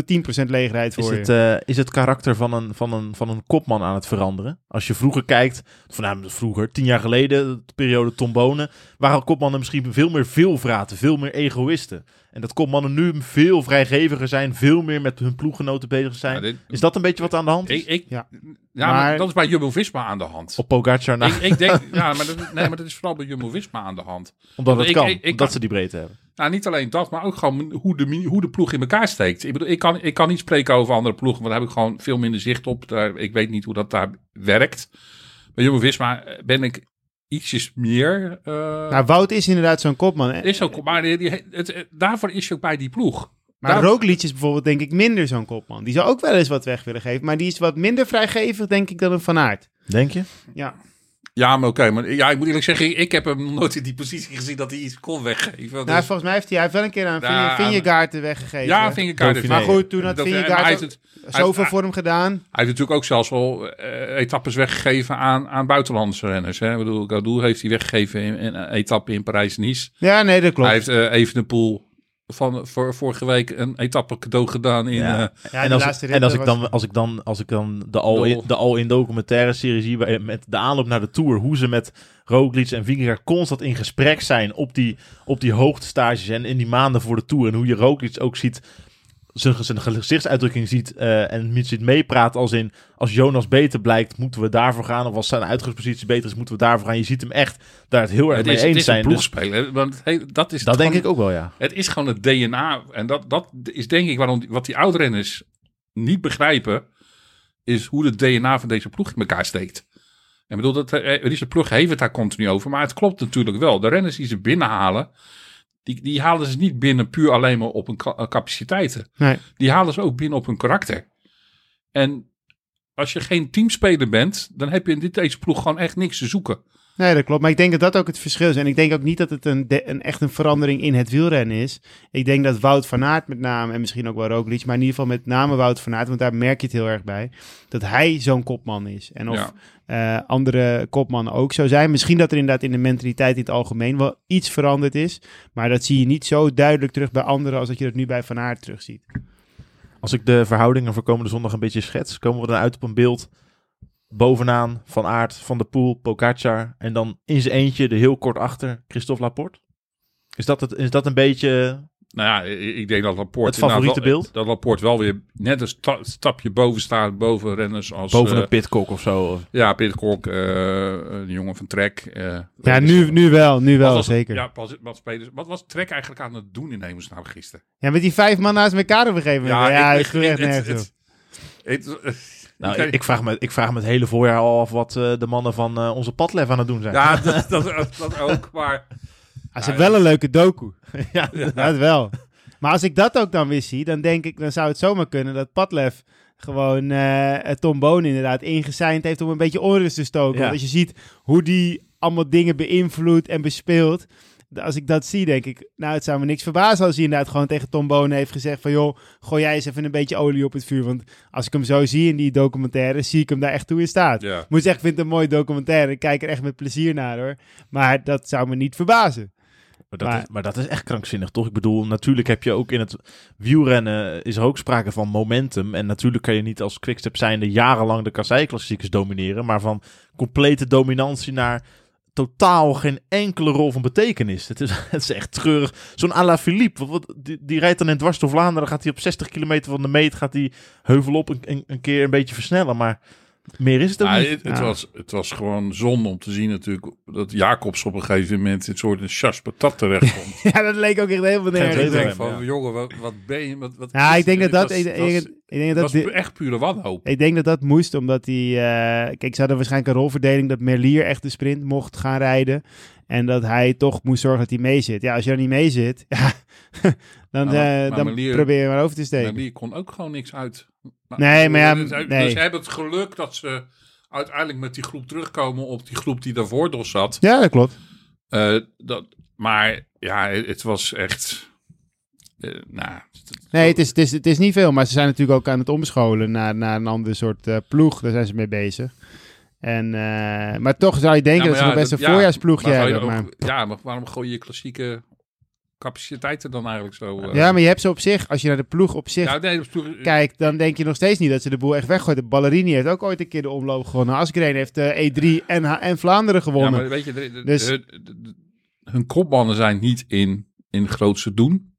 Speaker 6: leegrijdt
Speaker 1: Is
Speaker 6: voor
Speaker 1: het,
Speaker 6: je.
Speaker 1: eh, is het karakter van een, van, een, van een kopman aan het veranderen? Als je vroeger kijkt, van nou, vroeger, tien jaar geleden, de periode Tom Bonen, waren kopmannen misschien veel meer veelvraten, veel meer egoïsten. En dat kopmannen nu veel vrijgeviger zijn, veel meer met hun ploeggenoten bezig zijn.
Speaker 2: Ja, dit-
Speaker 1: is dat een beetje wat aan de hand is?
Speaker 2: ik, ik,
Speaker 6: Ja.
Speaker 2: ja, maar,
Speaker 6: Maar-
Speaker 2: dat is bij Jumbo-Visma aan de hand.
Speaker 1: Op Pogacar, nou,
Speaker 2: Ik, ik denk, ja, maar dat, nee, maar dat is vooral bij Jumbo-Visma aan de hand.
Speaker 1: omdat het
Speaker 2: ik-
Speaker 1: kan, omdat
Speaker 2: kan-
Speaker 1: ze die breedte hebben.
Speaker 2: Nou, niet alleen dat, maar ook gewoon hoe de, hoe de ploeg in elkaar steekt. Ik bedoel, ik kan, ik kan niet spreken over andere ploegen, want daar heb ik gewoon veel minder zicht op. Daar, ik weet niet hoe dat daar werkt. Bij Jumbo-Visma eh, ben ik ietsjes meer... eh,
Speaker 6: Nou, Wout is inderdaad zo'n kopman.
Speaker 2: is ook, maar die, die- het, het- daarvoor is je ook bij die ploeg.
Speaker 6: Maar
Speaker 2: Daar-
Speaker 6: Roglic is bijvoorbeeld denk ik minder zo'n kopman. Die zou ook wel eens wat weg willen geven. Maar die is wat minder vrijgevig denk ik dan een Van Aert.
Speaker 1: Denk je?
Speaker 6: Ja.
Speaker 2: Ja, maar oké. maar ja, ik moet eerlijk zeggen, ik heb hem nooit in die positie gezien dat hij iets kon weggeven.
Speaker 6: Nou,
Speaker 2: Dus-
Speaker 6: volgens mij heeft hij, hij heeft wel een keer aan
Speaker 2: Ja,
Speaker 6: Vinje- Vingegaard weggegeven.
Speaker 2: ja, vingerkaart.
Speaker 1: Dauphiné.
Speaker 6: Maar goed, toen had
Speaker 2: het-
Speaker 6: zoveel voor hem gedaan.
Speaker 2: Hij heeft natuurlijk ook zelfs wel eh, etappes weggegeven aan, aan buitenlandse renners. Hè? Ik bedoel, Gadoul heeft hij weggegeven in, in een etappe in Parijs-Nice.
Speaker 6: Ja, nee, dat klopt.
Speaker 2: Hij heeft eh Evenepoel van voor, vorige week een etappe cadeau gedaan in...
Speaker 1: Ja.
Speaker 2: eh,
Speaker 6: ja,
Speaker 1: en
Speaker 6: de
Speaker 1: als,
Speaker 6: laatste
Speaker 1: ik, en als ik, dan, als ik dan, als ik dan de all-in
Speaker 2: Dol.
Speaker 1: de all in documentaire serie zie, met de aanloop naar de Tour, hoe ze met Roglic en Vingegaard constant in gesprek zijn op die, op die hoogtestages en in die maanden voor de Tour. En hoe je Roglic ook ziet, zijn, zijn gezichtsuitdrukking ziet eh, en niet ziet meepraten als in, als Jonas beter blijkt, moeten we daarvoor gaan. Of als zijn uitgangspositie beter is, moeten we daarvoor gaan. Je ziet hem echt daar het heel erg
Speaker 2: het
Speaker 1: mee
Speaker 2: is, het
Speaker 1: eens
Speaker 2: is een
Speaker 1: zijn. Dus
Speaker 2: ploegspeler. Want hey, dat is
Speaker 1: dat denk
Speaker 2: gewoon-
Speaker 1: ik ook wel, ja.
Speaker 2: Het is gewoon het DNA. En dat, dat is denk ik waarom wat die oudrenners niet begrijpen. Is hoe het DNA van deze ploeg in elkaar steekt. En ik bedoel, dat, eh, deze ploeg heeft het daar continu over. Maar het klopt natuurlijk wel. De renners die ze binnenhalen. Die, die halen ze niet binnen puur alleen maar op hun eh, capaciteiten.
Speaker 6: Nee.
Speaker 2: Die halen ze ook binnen op hun karakter. En als je geen teamspeler bent. Dan heb je in dit, deze ploeg gewoon echt niks te zoeken.
Speaker 6: Nee, dat klopt. Maar ik denk dat dat ook het verschil is. En ik denk ook niet dat het een, een echt een verandering in het wielrennen is. Ik denk dat Wout van Aert met name, en misschien ook wel Roglic, maar in ieder geval met name Wout van Aert, want daar merk je het heel erg bij, dat hij zo'n kopman is. En of
Speaker 2: Ja.
Speaker 6: eh, andere kopmannen ook zo zijn. Misschien dat er inderdaad in de mentaliteit in het algemeen wel iets veranderd is. Maar dat zie je niet zo duidelijk terug bij anderen als dat je dat nu bij Van Aert terugziet.
Speaker 1: Als ik de verhoudingen voor komende zondag een beetje schets, komen we dan uit op een beeld bovenaan Van Aert, Van de Poel, Pogacar en dan in zijn eentje, er heel kort achter, Christophe Laporte. Is dat, het, is dat een beetje...
Speaker 2: Nou ja, ik ik denk dat Laporte...
Speaker 1: Het favoriete
Speaker 2: wel-
Speaker 1: beeld?
Speaker 2: Dat Laporte wel weer net een sta- stapje boven staat. Boven renners als...
Speaker 1: boven
Speaker 2: eh,
Speaker 1: een pitcock of zo?
Speaker 2: Ja, Pitcock, eh een jongen van Trek. eh,
Speaker 6: Ja, nu, nu wel, nu wel,
Speaker 2: was-
Speaker 6: zeker. Ja.
Speaker 2: Ja, pas, wat, spelers, wat was Trek eigenlijk aan het doen in hemelsnaam gisteren?
Speaker 6: met die vijf man naast elkaar op een gegeven moment. Ja,
Speaker 2: ik- het- het-
Speaker 6: op.
Speaker 2: het- het-
Speaker 1: Nou, ik, ik, vraag me, ik vraag me het hele voorjaar al af wat eh, de mannen van eh, onze padlef aan het doen zijn.
Speaker 2: ja, dat, dat, dat ook, maar...
Speaker 6: Ah, ze hebben wel een leuke doku.
Speaker 1: ja.
Speaker 6: Dat wel. Maar als ik dat ook dan weer zie, dan denk ik, dan zou het zomaar kunnen dat Padlef gewoon eh Tom Boon inderdaad ingeseind heeft om een beetje onrust te stoken.
Speaker 1: Ja.
Speaker 6: Want als je ziet hoe die allemaal dingen beïnvloedt en bespeelt. Als ik dat zie, denk ik, nou, het zou me niks verbazen als hij inderdaad gewoon tegen Tom Boon heeft gezegd van, joh, gooi jij eens even een beetje olie op het vuur. Want als ik hem zo zie in die documentaire, zie ik hem daar echt toe in staat.
Speaker 2: Ja.
Speaker 6: Moet zeggen, ik vind het een mooie documentaire. Ik kijk er echt met plezier naar, hoor. Maar dat zou me niet verbazen.
Speaker 1: Maar Maar dat,
Speaker 6: Maar-
Speaker 1: is, maar dat is echt krankzinnig, toch? Ik bedoel, natuurlijk heb je ook in het wielrennen... is er ook sprake van momentum. En natuurlijk kan je niet als quickstep zijnde... jarenlang de kasseiklassiekers domineren. Maar van complete dominantie naar totaal geen enkele rol van betekenis. Het is, het is echt treurig. Zo'n à la Philippe, wat, wat- die, die rijdt dan in dwars door Vlaanderen... gaat hij op 60 kilometer van de meet... gaat hij heuvel op een, een, een keer een beetje versnellen. Maar meer is het ook
Speaker 2: Ja,
Speaker 1: niet.
Speaker 2: het, was, het was gewoon zonde om te zien natuurlijk dat Jacobs op een gegeven moment in een soort een chas patat terecht komt.
Speaker 6: Ja, dat leek ook echt helemaal nergens.
Speaker 2: ik denk van,
Speaker 1: ja.
Speaker 2: jongen, wat, wat ben je? Wat, wat
Speaker 6: Ja,
Speaker 2: is
Speaker 6: ik denk dat dat...
Speaker 2: was-
Speaker 6: Ik, ik,
Speaker 2: was-
Speaker 6: ik denk
Speaker 2: dat
Speaker 6: dat...
Speaker 2: was echt pure wanhoop.
Speaker 6: Ik denk dat dat moest, omdat hij... eh, kijk, ze hadden waarschijnlijk een rolverdeling dat Merlier echt de sprint mocht gaan rijden. En dat hij toch moest zorgen dat hij mee zit. Ja, als je er niet mee zit, ja, dan, eh, dan
Speaker 2: Merlier-
Speaker 6: probeer je maar over te steken.
Speaker 2: Die kon ook gewoon niks uit. Nou,
Speaker 6: Nee, maar ja,
Speaker 2: dus, dus
Speaker 6: nee.
Speaker 2: ze hebben het geluk dat ze uiteindelijk met die groep terugkomen op die groep die daarvoor nog zat.
Speaker 6: Ja, dat klopt.
Speaker 2: Eh, dat, maar ja, het was echt... eh, nou,
Speaker 6: Nee, het is, het, is, het is niet veel, maar ze zijn natuurlijk ook aan het omscholen naar, naar een ander soort eh, ploeg. Daar zijn ze mee bezig. En, eh, maar toch zou je denken
Speaker 2: Ja,
Speaker 6: dat ze nog
Speaker 2: ja,
Speaker 6: best een
Speaker 2: ja,
Speaker 6: voorjaarsploegje
Speaker 2: maar
Speaker 6: hebben. Maar,
Speaker 2: Ja, maar waarom gooi je je klassieke capaciteiten dan eigenlijk zo...
Speaker 6: ja, maar je hebt ze op zich, als je naar de ploeg op zich
Speaker 2: Ja, nee,
Speaker 6: kijkt, dan denk je nog steeds niet dat ze de boel echt weggooien. De Ballerini heeft ook ooit een keer de omloop gewonnen. Asgreen heeft eh, E3 en, en Vlaanderen
Speaker 2: Ja,
Speaker 6: gewonnen.
Speaker 2: maar weet je, de- de-
Speaker 6: Dus-
Speaker 2: de- de- de- hun kopmannen zijn niet in, in grootste doen.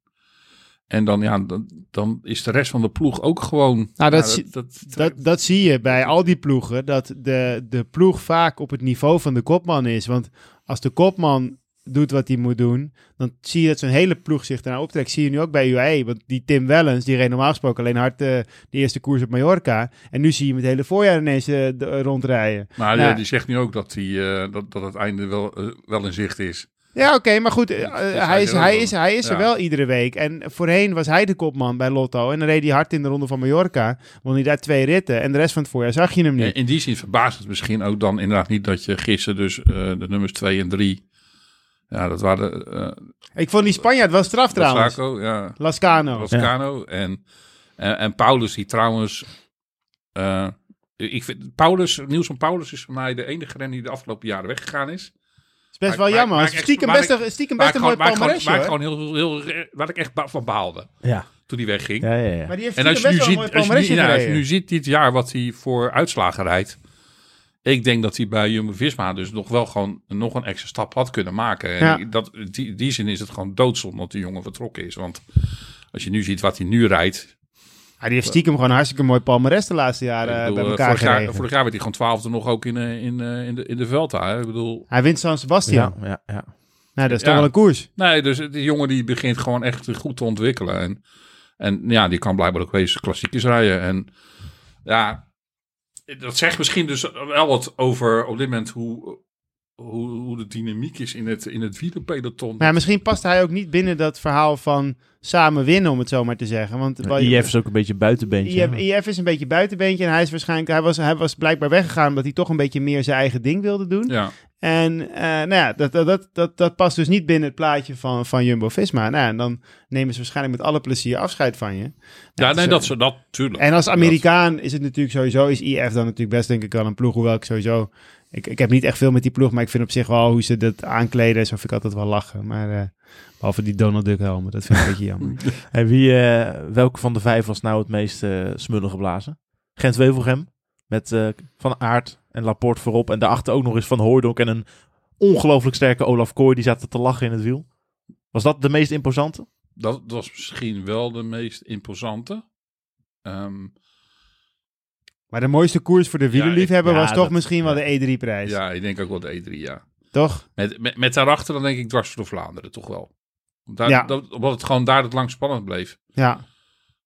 Speaker 2: En dan, ja, dan, dan is de rest van de ploeg ook gewoon...
Speaker 6: Nou, dat
Speaker 2: ja,
Speaker 6: zie-
Speaker 2: dat,
Speaker 6: Dat, dat zie je bij al die ploegen, dat de, de ploeg vaak op het niveau van de kopman is. Want als de kopman doet wat hij moet doen, dan zie je dat zo'n hele ploeg zich daarna optrekt. Zie je nu ook bij UAE, want die Tim Wellens, die reed normaal gesproken alleen hard eh, de eerste koers op Mallorca. En nu zie je hem het hele voorjaar ineens eh, de- rondrijden.
Speaker 2: maar
Speaker 6: Ja.
Speaker 2: ja, die zegt nu ook dat, die, eh, dat, dat het einde wel, wel in zicht is.
Speaker 6: Ja, oké, maar goed, eh,
Speaker 2: dat
Speaker 6: hij, is,
Speaker 2: hij
Speaker 6: is, hij is er wel iedere week. En voorheen was hij de kopman bij Lotto. En dan reed hij hard in de ronde van Mallorca. Won hij daar twee ritten. En de rest van het voorjaar zag je hem niet.
Speaker 2: In die zin verbaast het misschien ook dan inderdaad niet dat je gisteren dus eh, de nummers 2 en 3... Ja, dat waren eh
Speaker 6: Ik vond die Spanjaard wel straf trouwens.
Speaker 2: Lascano, ja,
Speaker 6: Lascano.
Speaker 2: Lascano en, en, en Paulus die trouwens... eh, ik vind, Paulus, Niels van Paulus is voor mij de enige renner die de afgelopen jaren weggegaan is.
Speaker 6: Is best
Speaker 2: Maar-
Speaker 6: wel jammer.
Speaker 2: maar- maar-
Speaker 6: stiekem
Speaker 2: maar
Speaker 6: best,
Speaker 2: ik-
Speaker 6: stiekem best een mooi
Speaker 2: gewoon, waar ik gewoon, gewoon heel, heel, waar ik echt van baalde
Speaker 1: Ja,
Speaker 2: toen hij wegging.
Speaker 1: ja, ja. ja.
Speaker 6: Maar die heeft
Speaker 2: En als je, nu ziet,
Speaker 6: een
Speaker 2: als, je als nu ziet dit jaar wat hij voor uitslagen rijdt. Ik denk dat hij bij Jumbo-Visma dus nog wel gewoon nog een extra stap had kunnen maken. En
Speaker 6: Ja.
Speaker 2: dat, die, die zin is het gewoon doodzonde dat die jongen vertrokken is. Want als je nu ziet wat hij nu rijdt.
Speaker 6: Ja, die heeft stiekem gewoon een hartstikke mooi palmarès de laatste jaren eh,
Speaker 2: bedoel,
Speaker 6: bij elkaar
Speaker 2: vorig, jaar,
Speaker 6: gereden.
Speaker 2: vorig jaar werd hij gewoon twaalfde nog ook in, eh, in, eh, in, de, in de Velta. Hè? Ik bedoel,
Speaker 6: Hij wint San Sebastian.
Speaker 1: Ja, ja, ja.
Speaker 6: Nou, dat is
Speaker 2: Ja.
Speaker 6: toch wel een koers.
Speaker 2: nee, dus die jongen die begint gewoon echt goed te ontwikkelen. En, en ja, die kan blijkbaar ook wezen klassiekers rijden. En ja, dat zegt misschien dus wel wat over op dit moment hoe, hoe, hoe de dynamiek is in het, in het wielerpeloton.
Speaker 6: Maar ja, misschien past hij ook niet binnen dat verhaal van samen winnen, om het zo maar te zeggen. Want
Speaker 1: IF is ook een beetje een buitenbeentje.
Speaker 6: IF, IF is een beetje buitenbeentje en hij is waarschijnlijk, hij was, hij was blijkbaar weggegaan omdat hij toch een beetje meer zijn eigen ding wilde doen.
Speaker 2: Ja,
Speaker 6: En eh, nou ja, dat, dat, dat, dat, dat past dus niet binnen het plaatje van, van Jumbo-Visma. Nou, en dan nemen ze waarschijnlijk met alle plezier afscheid van je.
Speaker 2: ja nee, dat, zo- dat tuurlijk.
Speaker 6: En als Amerikaan is het natuurlijk sowieso, is IF dan natuurlijk best denk ik wel een ploeg, hoewel ik sowieso, ik, ik heb niet echt veel met die ploeg, maar ik vind op zich wel hoe ze dat aankleden, zo vind ik altijd wel lachen. Maar eh, behalve die Donald Duck helmen, dat vind ik een beetje jammer.
Speaker 1: En wie, eh, welke van de vijf was nou het meest eh smullen geblazen? Gent Wevelgem met eh, Van Aert en Laporte voorop. En daarachter ook nog eens Van Hooijdonk en een ongelooflijk sterke Olaf Kooi. Die zaten te lachen in het wiel. Was dat de meest imposante?
Speaker 2: Dat was misschien wel de meest imposante. Ehm,
Speaker 6: Maar de mooiste koers voor de wielerliefhebber
Speaker 1: ja,
Speaker 6: was toch
Speaker 1: dat-
Speaker 6: misschien wel de E3-prijs.
Speaker 2: ja, ik denk ook wel de E3, ja.
Speaker 6: Toch?
Speaker 2: Met, met, met daarachter dan denk ik dwars door Vlaanderen, toch wel. Daar,
Speaker 6: Ja.
Speaker 2: dat, omdat het gewoon daar het lang spannend bleef.
Speaker 6: Ja.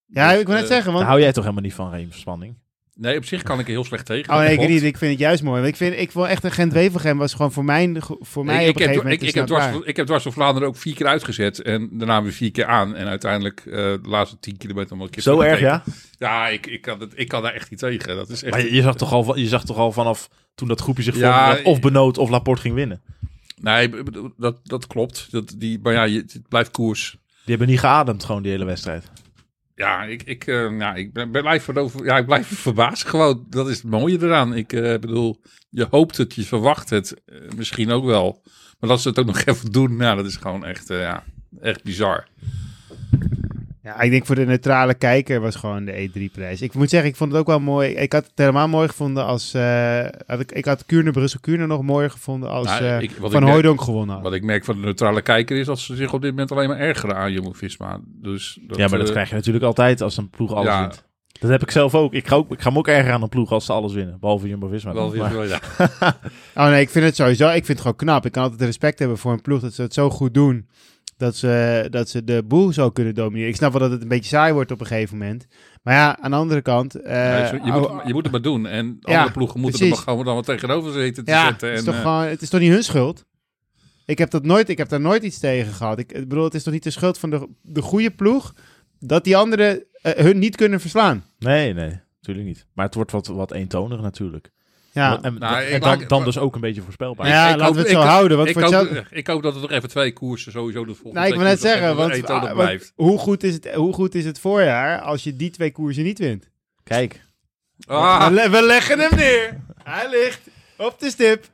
Speaker 6: Ja,
Speaker 2: Dus,
Speaker 6: ik wil net
Speaker 2: eh,
Speaker 6: zeggen,
Speaker 1: Daar
Speaker 6: want...
Speaker 1: hou jij toch helemaal niet van, Reemspanning?
Speaker 2: Nee, op zich kan ik er heel slecht tegen.
Speaker 6: Oh nee, ik niet. Ik vind het juist mooi. Want ik vind, ik vond echt een Gent-Wevelgem was gewoon voor mij, voor mij
Speaker 2: ik,
Speaker 6: op een
Speaker 2: ik, heb,
Speaker 6: moment
Speaker 2: ik, ik, heb dwars, ik heb dwars Vlaanderen ook vier keer uitgezet. En daarna weer vier keer aan. En uiteindelijk eh, de laatste tien kilometer nog een keer
Speaker 1: Zo erg, ja?
Speaker 2: Ja, ik, ik, kan het, ik kan daar echt niet tegen. Dat is echt...
Speaker 1: Maar je, je zag toch al, je zag toch al vanaf toen dat groepje zich
Speaker 2: Ja,
Speaker 1: vormde... dat of Benoot of Laporte ging winnen.
Speaker 2: Nee, ik bedoel, dat, dat klopt. Dat, die, maar ja, je, het blijft koers.
Speaker 1: Die hebben niet geademd gewoon die hele wedstrijd.
Speaker 2: Ja, ik, ik, ja, ik blijf erover, ja, ik blijf verbaasd gewoon. Dat is het mooie eraan. Ik eh, bedoel, je hoopt het, je verwacht het. eh, misschien ook wel. Maar dat ze het ook nog even doen, nou, dat is gewoon echt, eh, ja, echt bizar.
Speaker 6: Ja, ik denk voor de neutrale kijker was gewoon de E3-prijs. Ik moet zeggen, ik vond het ook wel mooi. Ik had het helemaal mooi gevonden als... eh, had ik, ik had Kuurne, Brussel Kuurne nog mooier gevonden als
Speaker 2: Nou,
Speaker 6: eh,
Speaker 2: ik- wat ik
Speaker 6: Van Hooijdonk gewonnen had.
Speaker 2: Wat ik merk van de neutrale kijker is dat ze zich op dit moment alleen maar ergeren aan Jumbo-Visma. Dus dat,
Speaker 1: ja, maar dat
Speaker 2: eh,
Speaker 1: krijg je natuurlijk altijd als een ploeg alles
Speaker 2: ja.
Speaker 1: wint. Dat heb ik zelf ook. Ik ga, ook. ik ga me ook erger aan een ploeg als ze alles winnen. Behalve Jumbo-Visma.
Speaker 2: ja.
Speaker 6: Oh nee, ik vind het sowieso. Ik vind het gewoon knap. Ik kan altijd respect hebben voor een ploeg dat ze het zo goed doen. Dat ze, dat ze de boel zo kunnen domineren. Ik snap wel dat het een beetje saai wordt op een gegeven moment. Maar ja, aan de andere kant. eh,
Speaker 2: Ja, je, moet, je moet het maar doen. En
Speaker 6: Ja,
Speaker 2: andere ploegen moeten er
Speaker 6: precies.
Speaker 2: maar gewoon dan wat tegenover zitten te
Speaker 6: ja,
Speaker 2: zetten.
Speaker 6: het, is
Speaker 2: En,
Speaker 6: toch
Speaker 2: eh,
Speaker 6: gewoon, het is toch niet hun schuld? Ik heb, dat nooit, ik heb daar nooit iets tegen gehad. Ik, ik bedoel, het is toch niet de schuld van de, de goede ploeg dat die anderen eh, hun niet kunnen verslaan?
Speaker 1: Nee, nee, natuurlijk niet. Maar het wordt wat, wat eentonig natuurlijk.
Speaker 6: Ja,
Speaker 1: en
Speaker 2: Nou,
Speaker 1: en dan, dan dus ook een beetje voorspelbaar.
Speaker 6: Ja,
Speaker 2: ik
Speaker 6: laten
Speaker 2: hoop-
Speaker 6: we het
Speaker 2: ik-
Speaker 6: zo houden. Want
Speaker 2: ik,
Speaker 6: voor
Speaker 2: hoop, ik hoop dat er nog even twee koersen sowieso de volgende
Speaker 6: Nou, ik wil net zeggen, want, ah, want hoe, goed is het, hoe goed is het voorjaar als je die twee koersen niet wint?
Speaker 1: Kijk,
Speaker 2: Ah,
Speaker 6: We, le- we leggen hem neer. Hij ligt op de stip.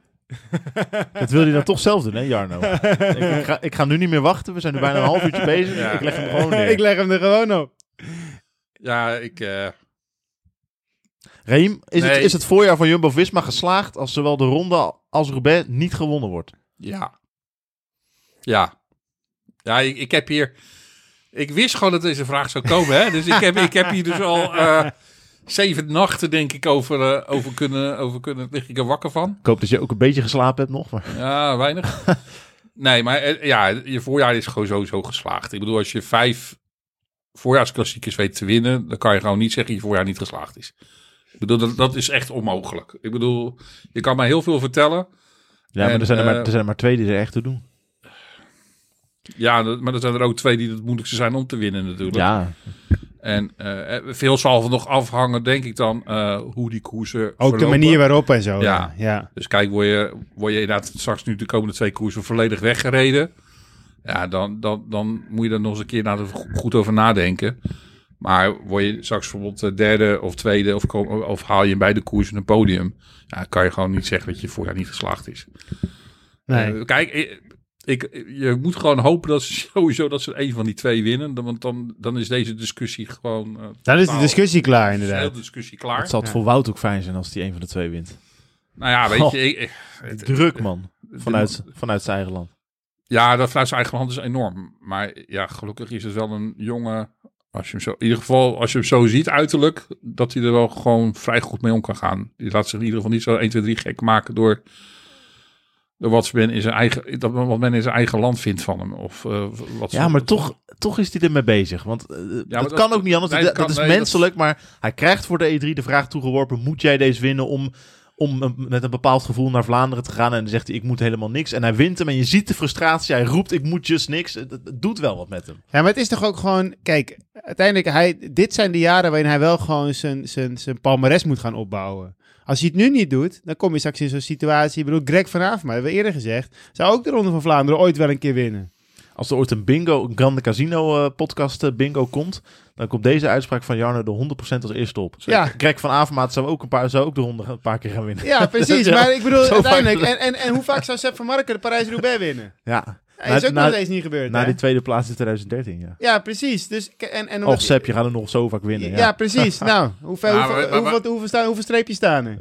Speaker 1: dat wil je dan toch zelf doen, hè, Jarno? ik, ik, ga, ik ga nu niet meer wachten. We zijn nu bijna een half uurtje bezig.
Speaker 2: Ja.
Speaker 1: Ik leg hem gewoon neer.
Speaker 6: ik leg hem er gewoon op.
Speaker 2: ja, ik... eh,
Speaker 1: Reem, is, het, is het voorjaar van Jumbo-Visma geslaagd als zowel de ronde als Roubaix niet gewonnen wordt?
Speaker 2: Ja. Ja. Ja, ik, ik heb hier... Ik wist gewoon dat deze vraag zou komen, hè. Dus ik heb, ik heb hier dus al eh, zeven nachten, denk ik, over, eh, over, kunnen, over kunnen... lig ik er wakker van.
Speaker 1: Ik hoop dat je ook een beetje geslapen hebt nog. Maar...
Speaker 2: Ja, weinig. nee, maar eh, ja, je voorjaar is gewoon sowieso geslaagd. Ik bedoel, als je vijf voorjaarsklassiekers weet te winnen... dan kan je gewoon niet zeggen dat je voorjaar niet geslaagd is. Ik bedoel, dat, dat is echt onmogelijk. Ik bedoel, je kan mij heel veel vertellen...
Speaker 1: Ja, maar er zijn er, maar
Speaker 2: eh,
Speaker 1: er zijn er maar twee die er echt toe doen.
Speaker 2: Ja, maar er zijn er ook twee die het moeilijkste zijn om te winnen natuurlijk.
Speaker 1: Ja,
Speaker 2: En eh, veel zal nog afhangen, denk ik dan, eh, hoe die koersen
Speaker 6: Ook de manier waarop en zo.
Speaker 2: Ja.
Speaker 6: Ja.
Speaker 2: Dus kijk, word je, word je inderdaad straks nu de komende twee koersen volledig weggereden. Ja, dan, dan, dan moet je er nog eens een keer goed over nadenken. Maar word je straks bijvoorbeeld eh, derde of tweede of, kom- of haal je in beide koersen een podium. Ja, kan je gewoon niet zeggen dat je voorjaar niet geslaagd is.
Speaker 6: Nee.
Speaker 2: Eh, kijk, ik, ik, je moet gewoon hopen dat ze sowieso dat ze een van die twee winnen. Dan- Want dan, dan is deze discussie gewoon... eh,
Speaker 6: Dan is de discussie klaar,
Speaker 2: is de
Speaker 6: inderdaad.
Speaker 2: discussie klaar.
Speaker 1: het zal het
Speaker 6: Ja.
Speaker 1: voor Wout ook fijn zijn als die een van de twee wint.
Speaker 2: Nou ja, weet
Speaker 1: Oh.
Speaker 2: je... Ik, ik- het-
Speaker 1: Druk, man. Vanuit, vanuit zijn eigen land.
Speaker 2: Ja, dat vanuit zijn eigen hand is enorm. Maar ja, gelukkig is het wel een jongen... Als je hem zo, in ieder geval, als je hem zo ziet uiterlijk, dat hij er wel gewoon vrij goed mee om kan gaan. Die laat zich in ieder geval niet zo 1, 2, 3 gek maken door, door wat, men in zijn eigen, dat, wat men in zijn eigen land vindt van hem. Of, eh, wat
Speaker 1: Ja, maar toch, toch is hij ermee bezig. Want eh, dat,
Speaker 2: dat-
Speaker 1: kan ook niet anders.
Speaker 2: nee,
Speaker 1: dat, is
Speaker 2: nee,
Speaker 1: menselijk. Maar hij krijgt voor de E3 de vraag toegeworpen: moet jij deze winnen om, om met een bepaald gevoel naar Vlaanderen te gaan? En dan zegt hij: ik moet helemaal niks. En hij wint hem. En je ziet de frustratie. Hij roept: ik moet just niks. Het, doet wel wat met hem.
Speaker 6: Ja, maar het is toch ook gewoon... Kijk, uiteindelijk, hij, dit zijn de jaren waarin hij wel gewoon zijn, zijn, zijn palmares moet gaan opbouwen. Als hij het nu niet doet, dan kom je straks in zo'n situatie... Ik bedoel, Greg van Avermaet, hebben we eerder gezegd... zou ook de Ronde van Vlaanderen ooit wel een keer winnen.
Speaker 1: Als er ooit een bingo, een Grande Casino eh, podcast eh, bingo komt, dan komt deze uitspraak van Jarno er 100% als eerste op.
Speaker 6: Ja.
Speaker 1: Greg van Avermaat zou ook, een paar, zou ook de ronde een paar keer gaan winnen.
Speaker 6: Ja, precies.
Speaker 1: Ja,
Speaker 6: maar ik bedoel,
Speaker 1: zo
Speaker 6: uiteindelijk... En, en, en hoe vaak zou Sepp van Marken de Parijs-Roubaix winnen?
Speaker 1: Ja,
Speaker 6: Dat is ook
Speaker 1: na,
Speaker 6: nog steeds niet gebeurd,
Speaker 1: na
Speaker 6: hè?
Speaker 1: die tweede plaats in 2013, ja.
Speaker 6: Ja, precies. Dus, en, en
Speaker 1: Och, Sepp, je gaat er nog zo vaak winnen.
Speaker 6: Ja,
Speaker 1: Ja,
Speaker 6: precies. Nou, hoeveel, hoeveel,
Speaker 2: maar- maar-
Speaker 6: hoeveel, hoeveel, staan, hoeveel streepjes staan er?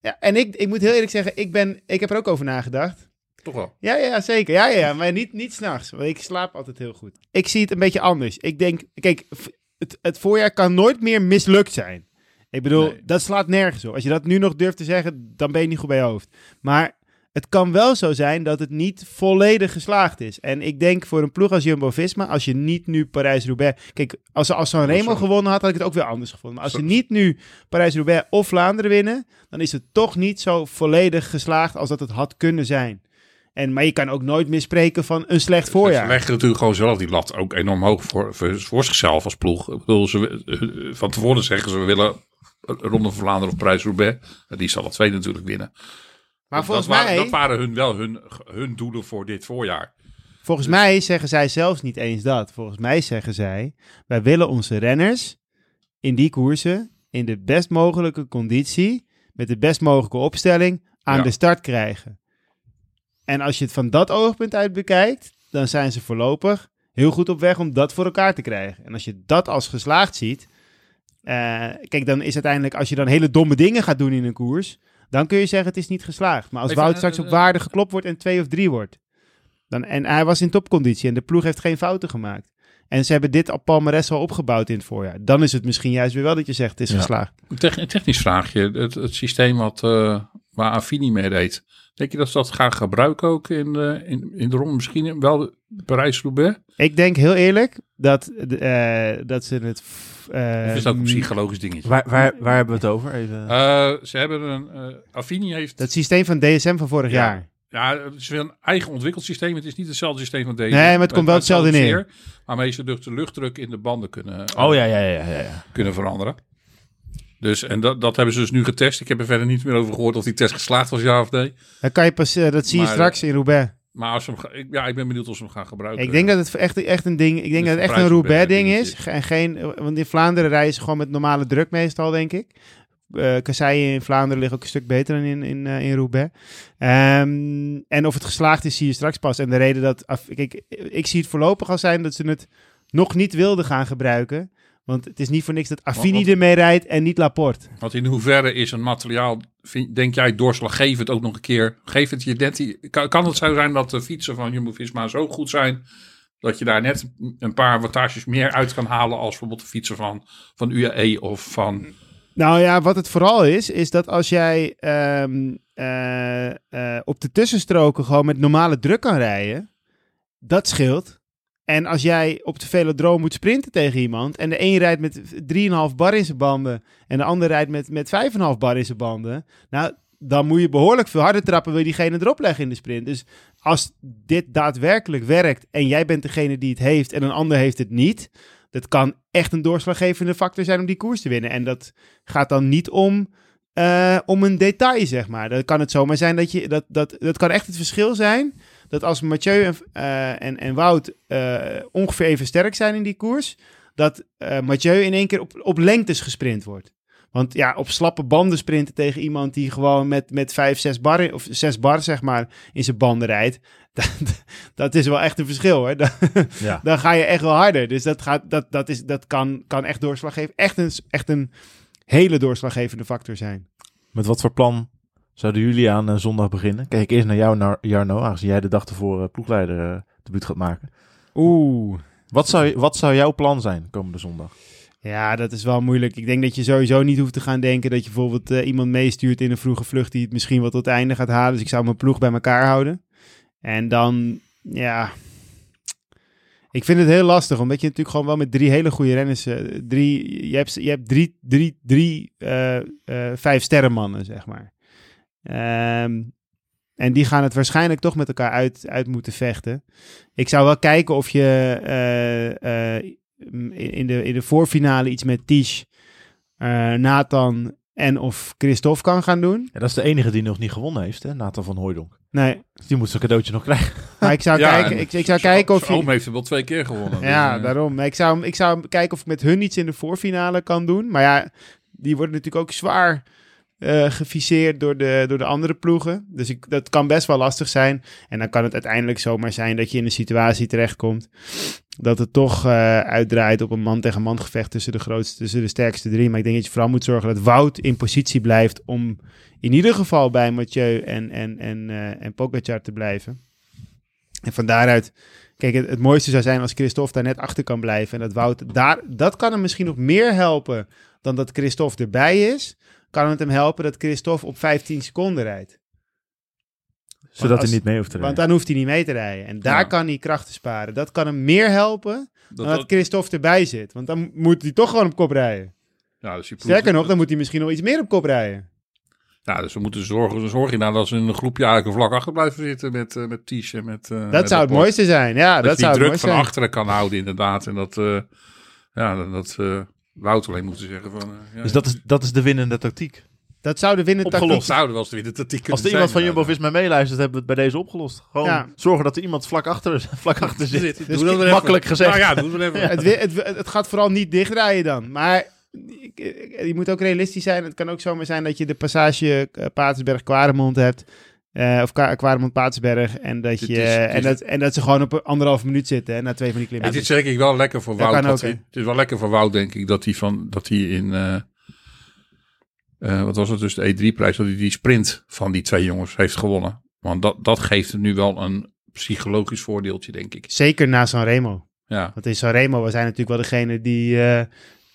Speaker 6: Ja, en ik, ik moet heel eerlijk zeggen, ik, ben, ik heb er ook over nagedacht.
Speaker 2: Toch wel.
Speaker 6: Ja, ja, zeker. Ja, ja, maar niet, niet s'nachts. Want ik slaap altijd heel goed. Ik zie het een beetje anders. Ik denk, kijk, het, het voorjaar kan nooit meer mislukt zijn. Ik bedoel,
Speaker 2: Nee.
Speaker 6: dat slaat nergens op. Als je dat nu nog durft te zeggen, dan ben je niet goed bij je hoofd. Maar het kan wel zo zijn dat het niet volledig geslaagd is. En ik denk voor een ploeg als Jumbo-Visma, als je niet nu Parijs-Roubaix... Kijk, als, als Sanremo gewonnen had, had ik het ook weer anders gevonden. Maar als ze
Speaker 2: Sorry.
Speaker 6: niet nu Parijs-Roubaix of Vlaanderen winnen, dan is het toch niet zo volledig geslaagd als dat het had kunnen zijn. En, maar je kan ook nooit meer spreken van een slecht
Speaker 2: Ze
Speaker 6: voorjaar.
Speaker 2: leggen natuurlijk gewoon zelf die lat ook enorm hoog voor, voor, voor zichzelf als ploeg. Ik bedoel, ze, eh, van tevoren zeggen ze we willen een Ronde van Vlaanderen of Prijs-Roubaix. Die zal alle twee natuurlijk winnen.
Speaker 6: Maar
Speaker 2: Dat-
Speaker 6: volgens
Speaker 2: dat waren,
Speaker 6: mij,
Speaker 2: Dat waren hun wel hun, hun doelen voor dit voorjaar.
Speaker 6: Volgens
Speaker 2: Dus-
Speaker 6: mij zeggen zij zelfs niet eens dat. Volgens mij zeggen zij, wij willen onze renners in die koersen in de best mogelijke conditie, met de best mogelijke opstelling aan
Speaker 2: Ja.
Speaker 6: de start krijgen. En als je het van dat oogpunt uit bekijkt, dan zijn ze voorlopig heel goed op weg om dat voor elkaar te krijgen. En als je dat als geslaagd ziet, eh, kijk, dan is uiteindelijk, als je dan hele domme dingen gaat doen in een koers, dan kun je zeggen het is niet geslaagd. Maar als
Speaker 2: Even,
Speaker 6: Wout
Speaker 2: eh,
Speaker 6: straks op
Speaker 2: eh,
Speaker 6: waarde geklopt wordt en twee of drie wordt, dan, en hij was in topconditie en de ploeg heeft geen fouten gemaakt. En ze hebben dit al palmares al opgebouwd in het voorjaar. Dan is het misschien juist weer wel dat je zegt het is
Speaker 1: Ja.
Speaker 6: geslaagd.
Speaker 2: Een tech- een technisch vraagje. Het, het systeem wat, eh, waar Affini mee deed. Denk je dat ze dat gaan gebruiken ook in, de in, in de ronde? Misschien wel de Parijs-Roubaix?
Speaker 6: Ik denk heel eerlijk dat, eh, dat ze het... eh,
Speaker 2: Of is ook een psychologisch dingetje?
Speaker 1: Waar, waar, waar hebben we het over? Even.
Speaker 2: Eh, ze hebben een... eh Affini heeft...
Speaker 6: dat systeem van DSM van vorig
Speaker 2: Ja.
Speaker 6: jaar.
Speaker 2: Ja, het is een eigen ontwikkeld systeem. Het is niet hetzelfde systeem van deze.
Speaker 6: Nee, maar het komt wel hetzelfde neer.
Speaker 2: Waarmee ze dus de luchtdruk in de banden kunnen, eh,
Speaker 1: oh ja, ja, ja, ja. ja.
Speaker 2: kunnen veranderen. Dus, en dat, dat hebben ze dus nu getest. Ik heb er verder niet meer over gehoord of die test geslaagd was, ja of nee.
Speaker 6: Dan kan je pas, eh, dat zie je
Speaker 2: Maar,
Speaker 6: straks in Roubaix.
Speaker 2: Maar als ze hem, ja, ik ben benieuwd of ze hem gaan gebruiken.
Speaker 6: Ik denk dat het echt, echt een ding, ik denk
Speaker 2: Dus
Speaker 6: dat het echt een Roubaix-ding is. En geen, want in Vlaanderen rijden ze gewoon met normale druk meestal, denk ik. Eh kasseien in Vlaanderen liggen ook een stuk beter dan in, in, eh, in Roubaix. Ehm, en of het geslaagd is, zie je straks pas. En de reden dat... af- Kijk, ik zie het voorlopig al zijn dat ze het nog niet wilden gaan gebruiken. Want het is niet voor niks dat Affini ermee rijdt en niet Laporte.
Speaker 2: Want in hoeverre is een materiaal, vind- denk jij, doorslaggevend ook nog een keer? Geeft het je net kan, kan het zo zijn dat de fietsen van Jumbo-Visma zo goed zijn... dat je daar net een paar wattages meer uit kan halen... als bijvoorbeeld de fietsen van, van UAE of van...
Speaker 6: Nou ja, wat het vooral is, is dat als jij ehm, eh, eh, op de tussenstroken gewoon met normale druk kan rijden, dat scheelt. En als jij op de velodroom moet sprinten tegen iemand en de een rijdt met 3,5 bar in zijn banden en de ander rijdt met, met 5,5 bar in zijn banden, nou, dan moet je behoorlijk veel harder trappen, wil je diegene erop leggen in de sprint. Dus als dit daadwerkelijk werkt en jij bent degene die het heeft en een ander heeft het niet, dat kan echt een doorslaggevende factor zijn om die koers te winnen. En dat gaat dan niet om, eh, om een detail, zeg maar. Dan kan het zomaar zijn dat je, dat, dat, dat kan echt het verschil zijn, dat als Mathieu en, eh, en, en Wout eh, ongeveer even sterk zijn in die koers, dat eh Mathieu in één keer op, op lengtes gesprint wordt. Want ja, op slappe banden sprinten tegen iemand die gewoon met, met 5, 6 bar, of 6 bar zeg maar, in zijn banden rijdt. Dat, dat is wel echt een verschil hoor. Dan,
Speaker 1: Ja.
Speaker 6: dan ga je echt wel harder. Dus dat, gaat, dat, dat, is, dat kan, kan echt doorslaggevend, echt een, echt een hele doorslaggevende factor zijn.
Speaker 1: Met wat voor plan zouden jullie aan eh, zondag beginnen? Kijk eerst naar jou, naar Jarno, aangezien jij de dag ervoor eh, ploegleider eh debuut gaat maken.
Speaker 6: Oeh.
Speaker 1: Wat zou, wat zou jouw plan zijn komende zondag?
Speaker 6: Ja, dat is wel moeilijk. Ik denk dat je sowieso niet hoeft te gaan denken dat je bijvoorbeeld iemand meestuurt in een vroege vlucht die het misschien wel tot het einde gaat halen. Dus ik zou mijn ploeg bij elkaar houden. En dan, ja. Ik vind het heel lastig, omdat je natuurlijk gewoon wel met drie hele goede renners. drie, je, hebt, je hebt drie, drie, drie eh, vijf sterrenmannen, zeg maar. Ehm, en die gaan het waarschijnlijk toch met elkaar uit, uit moeten vechten. Ik zou wel kijken of je eh, eh, in, de, in de voorfinale iets met Tisch, eh, Nathan en of Christophe kan gaan doen.
Speaker 1: Ja, dat is de enige die nog niet gewonnen heeft, hè? Nathan van Hooijdonk.
Speaker 6: Nee,
Speaker 1: Dus die moet zijn cadeautje nog krijgen.
Speaker 6: maar ik zou
Speaker 2: Ja,
Speaker 6: kijken,
Speaker 2: en
Speaker 6: ik, ik zou kijken of je...
Speaker 2: heeft hem wel twee keer gewonnen.
Speaker 6: Ja,
Speaker 2: Dus, eh,
Speaker 6: daarom. Maar Ik zou, ik zou kijken of ik met hun iets in de voorfinale kan doen. Maar ja, die worden natuurlijk ook zwaar eh geviseerd door de, door de andere ploegen. Dus ik, dat kan best wel lastig zijn. En dan kan het uiteindelijk zomaar zijn dat je in een situatie terechtkomt... dat het toch eh, uitdraait op een man-tegen-man gevecht tussen de, grootste, tussen de sterkste drie. Maar ik denk dat je vooral moet zorgen dat Wout in positie blijft... om in ieder geval bij Mathieu en, en, en, eh en Pogacar te blijven. En van daaruit Kijk, het, het mooiste zou zijn als Christophe daar net achter kan blijven. En dat Wout daar, dat kan hem misschien nog meer helpen dan dat Christophe erbij is. Kan het hem helpen dat Christophe op 15 seconden rijdt.
Speaker 1: Zodat
Speaker 6: als-
Speaker 1: hij niet mee hoeft te
Speaker 6: Want
Speaker 1: rijden.
Speaker 6: dan hoeft hij niet mee te rijden. En daar
Speaker 2: Ja.
Speaker 6: kan hij krachten sparen. Dat kan hem meer helpen
Speaker 2: dat,
Speaker 6: dan dat
Speaker 2: dat-
Speaker 6: Christophe erbij zit. Want dan moet hij toch gewoon op kop rijden.
Speaker 2: ja, dus
Speaker 6: Sterker nog, dan moet hij misschien nog iets meer op kop rijden.
Speaker 2: Ja, dus we moeten zorgen, zorg je nou dat ze in een groepje eigenlijk vlak achter blijven zitten met, eh met Ties en met... eh,
Speaker 6: Dat
Speaker 2: met
Speaker 6: zou het mooiste zijn. Ja,
Speaker 2: Dat,
Speaker 6: dat,
Speaker 2: je die
Speaker 6: het
Speaker 2: druk van
Speaker 6: zijn.
Speaker 2: achteren kan houden inderdaad. En dat, eh ja, dat, dat eh Wout alleen moeten zeggen van... eh, ja,
Speaker 1: Dus dat is, dat is de winnende tactiek.
Speaker 6: Dat zou de winnende
Speaker 1: Opgelost.
Speaker 6: tactiek
Speaker 2: zouden wel eens weer de tactiek kunnen
Speaker 1: Als er iemand van Jumbo-Visma meeluistert, hebben we het bij deze opgelost. Gewoon
Speaker 6: Ja.
Speaker 1: zorgen dat er iemand vlak achter, vlak achter zit.
Speaker 6: Dus
Speaker 2: Doe dat
Speaker 1: makkelijk
Speaker 2: even.
Speaker 1: gezegd.
Speaker 2: Nou ja, doe het even.
Speaker 6: het, wi- het, wi- het gaat vooral niet dichtdraaien dan. Maar ik- ik- je moet ook realistisch zijn. Het kan ook zomaar zijn dat je de passage uh, Patersberg-Kwaremond hebt. Eh, of Kwa- Kwaremond-Patersberg. En, dat je,
Speaker 2: is-
Speaker 6: en, dat, en dat ze gewoon op anderhalve minuut zitten. Hè, na twee van die klimmen.
Speaker 2: Het is denk ik wel lekker voor Wout. Dat hij, het is wel lekker voor Wout, denk ik, dat hij, van, dat hij in... eh, eh, wat was het dus, de E3-prijs, dat hij die sprint van die twee jongens heeft gewonnen. Want dat, dat geeft hem nu wel een psychologisch voordeeltje, denk ik.
Speaker 6: Zeker na Sanremo.
Speaker 2: Ja,
Speaker 6: Want in Sanremo was hij natuurlijk wel degene die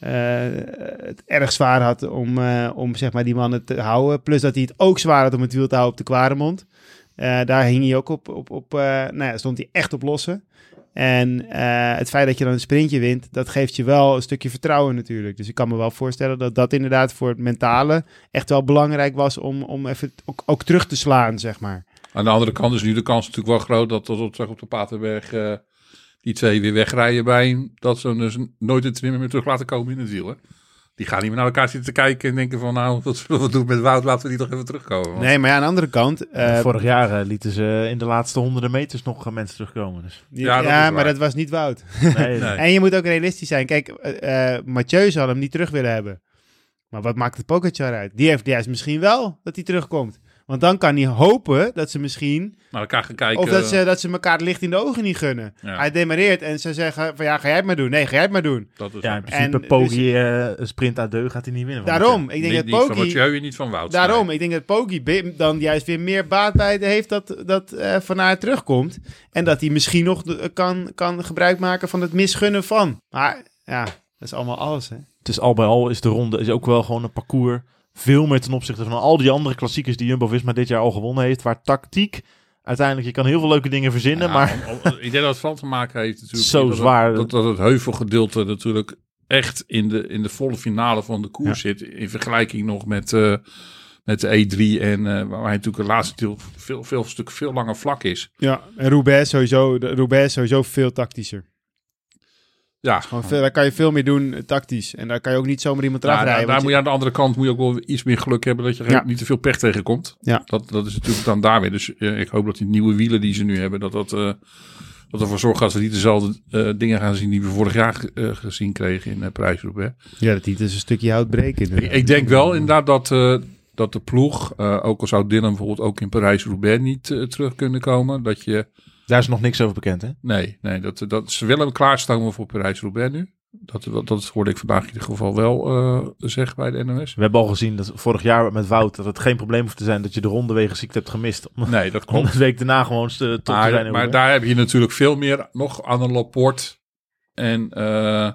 Speaker 6: het erg zwaar had om, eh, om zeg maar, die mannen te houden. Plus dat hij het ook zwaar had om het wiel te houden op de Kwaremond. Eh, daar hing hij ook op, op, op eh, nou ja, stond hij echt op lossen. En eh, het feit dat je dan een sprintje wint, dat geeft je wel een stukje vertrouwen natuurlijk. Dus ik kan me wel voorstellen dat dat inderdaad voor het mentale echt wel belangrijk was om, om even ook, ook terug te slaan, zeg maar.
Speaker 2: aan de andere kant is nu de kans natuurlijk wel groot dat tot op, op de Paterberg eh, die twee weer wegrijden bij hem. Dat ze hem dus nooit een trimmer meer terug laten komen in het wiel. Hè? Die gaan niet meer naar elkaar zitten te kijken en denken van nou, wat zullen we doen met Wout? Laten we die toch even terugkomen. Want-
Speaker 6: Nee, maar ja, aan de andere kant... eh,
Speaker 1: Vorig jaar eh, lieten ze in de laatste honderden meters nog eh, mensen terugkomen. Dus.
Speaker 6: ja,
Speaker 2: Ja, dat
Speaker 6: maar dat was niet Wout.
Speaker 1: Nee,
Speaker 2: Nee.
Speaker 6: En je moet ook realistisch zijn. Kijk, Mathieu zal hem niet terug willen hebben. Maar wat maakt het Pogacar uit? Die heeft juist misschien wel dat hij terugkomt. Want dan kan hij hopen dat ze misschien...
Speaker 2: Naar elkaar gaan kijken.
Speaker 6: Of dat ze, dat ze elkaar het licht in de ogen niet gunnen.
Speaker 2: Ja.
Speaker 6: Hij demareert en ze zeggen van ja, ga jij het maar doen. Nee, ga jij het maar doen.
Speaker 2: Dat is
Speaker 1: Ja, in
Speaker 2: waar.
Speaker 1: principe
Speaker 6: En
Speaker 1: Poggi eh, een sprint à deux gaat hij niet winnen. van
Speaker 6: Daarom, ik denk
Speaker 2: niet,
Speaker 6: dat
Speaker 2: niet van en niet van Wout.
Speaker 6: Daarom,
Speaker 2: Nee.
Speaker 6: ik denk dat Poggi dan juist weer meer baat bij heeft dat, dat eh Van Aert terugkomt. En dat hij misschien nog de- kan, kan gebruik maken van het misgunnen van. Maar ja, dat is allemaal alles hè.
Speaker 1: Het is al bij al is de ronde is ook wel gewoon een parcours. Veel meer ten opzichte van al die andere klassiekers die Jumbo-Visma dit jaar al gewonnen heeft. Waar tactiek uiteindelijk, je kan heel veel leuke dingen verzinnen.
Speaker 2: Ja,
Speaker 1: maar
Speaker 2: om- om- ik denk dat het van te maken heeft natuurlijk.
Speaker 1: Zo
Speaker 2: dat het-
Speaker 1: zwaar.
Speaker 2: Dat, dat het heuvelgedeelte natuurlijk echt in de, in de volle finale van de koers zit. In vergelijking nog met, eh, met de E3. En eh, waar hij natuurlijk het laatste deel veel, veel, stuk veel langer vlak is.
Speaker 6: Ja, en Roubaix sowieso, de, Roubaix sowieso veel tactischer.
Speaker 2: Ja,
Speaker 6: Gewoon daar kan je veel meer doen eh, tactisch. En daar kan je ook niet zomaar iemand eraf
Speaker 2: Ja,
Speaker 6: rijden.
Speaker 2: daar, moet je aan de andere kant moet je ook wel iets meer geluk hebben dat je
Speaker 6: Ja.
Speaker 2: niet te veel pech tegenkomt.
Speaker 6: Ja.
Speaker 2: Dat, dat is natuurlijk dan daar weer. Dus eh, ik hoop dat die nieuwe wielen die ze nu hebben, dat dat, eh, dat ervoor zorgt dat ze niet dezelfde dingen gaan zien die we vorig jaar gezien kregen in Prijsgroep.
Speaker 6: je- ja, dat die dus een stukje hout breken.
Speaker 2: Ik, denk wel inderdaad dat, dat de ploeg, ook al zou Dylan bijvoorbeeld ook in Parijs-Roubaix niet terug kunnen komen, dat je,
Speaker 1: daar is nog niks over bekend, hè?
Speaker 2: nee, nee dat, dat, ze willen klaarstomen voor Parijs-Roubaix nu. Dat, dat, dat hoorde ik vandaag in ieder geval wel eh, zeggen bij de NOS.
Speaker 1: We hebben al gezien dat vorig jaar met Wout dat het geen probleem hoeft te zijn dat je de ronde wegens ziekte hebt gemist. Om,
Speaker 2: Nee, dat
Speaker 1: om
Speaker 2: klopt.
Speaker 1: de week daarna gewoon te zijn.
Speaker 2: Maar, maar daar heb je natuurlijk veel meer nog aan een Laporte. En eh,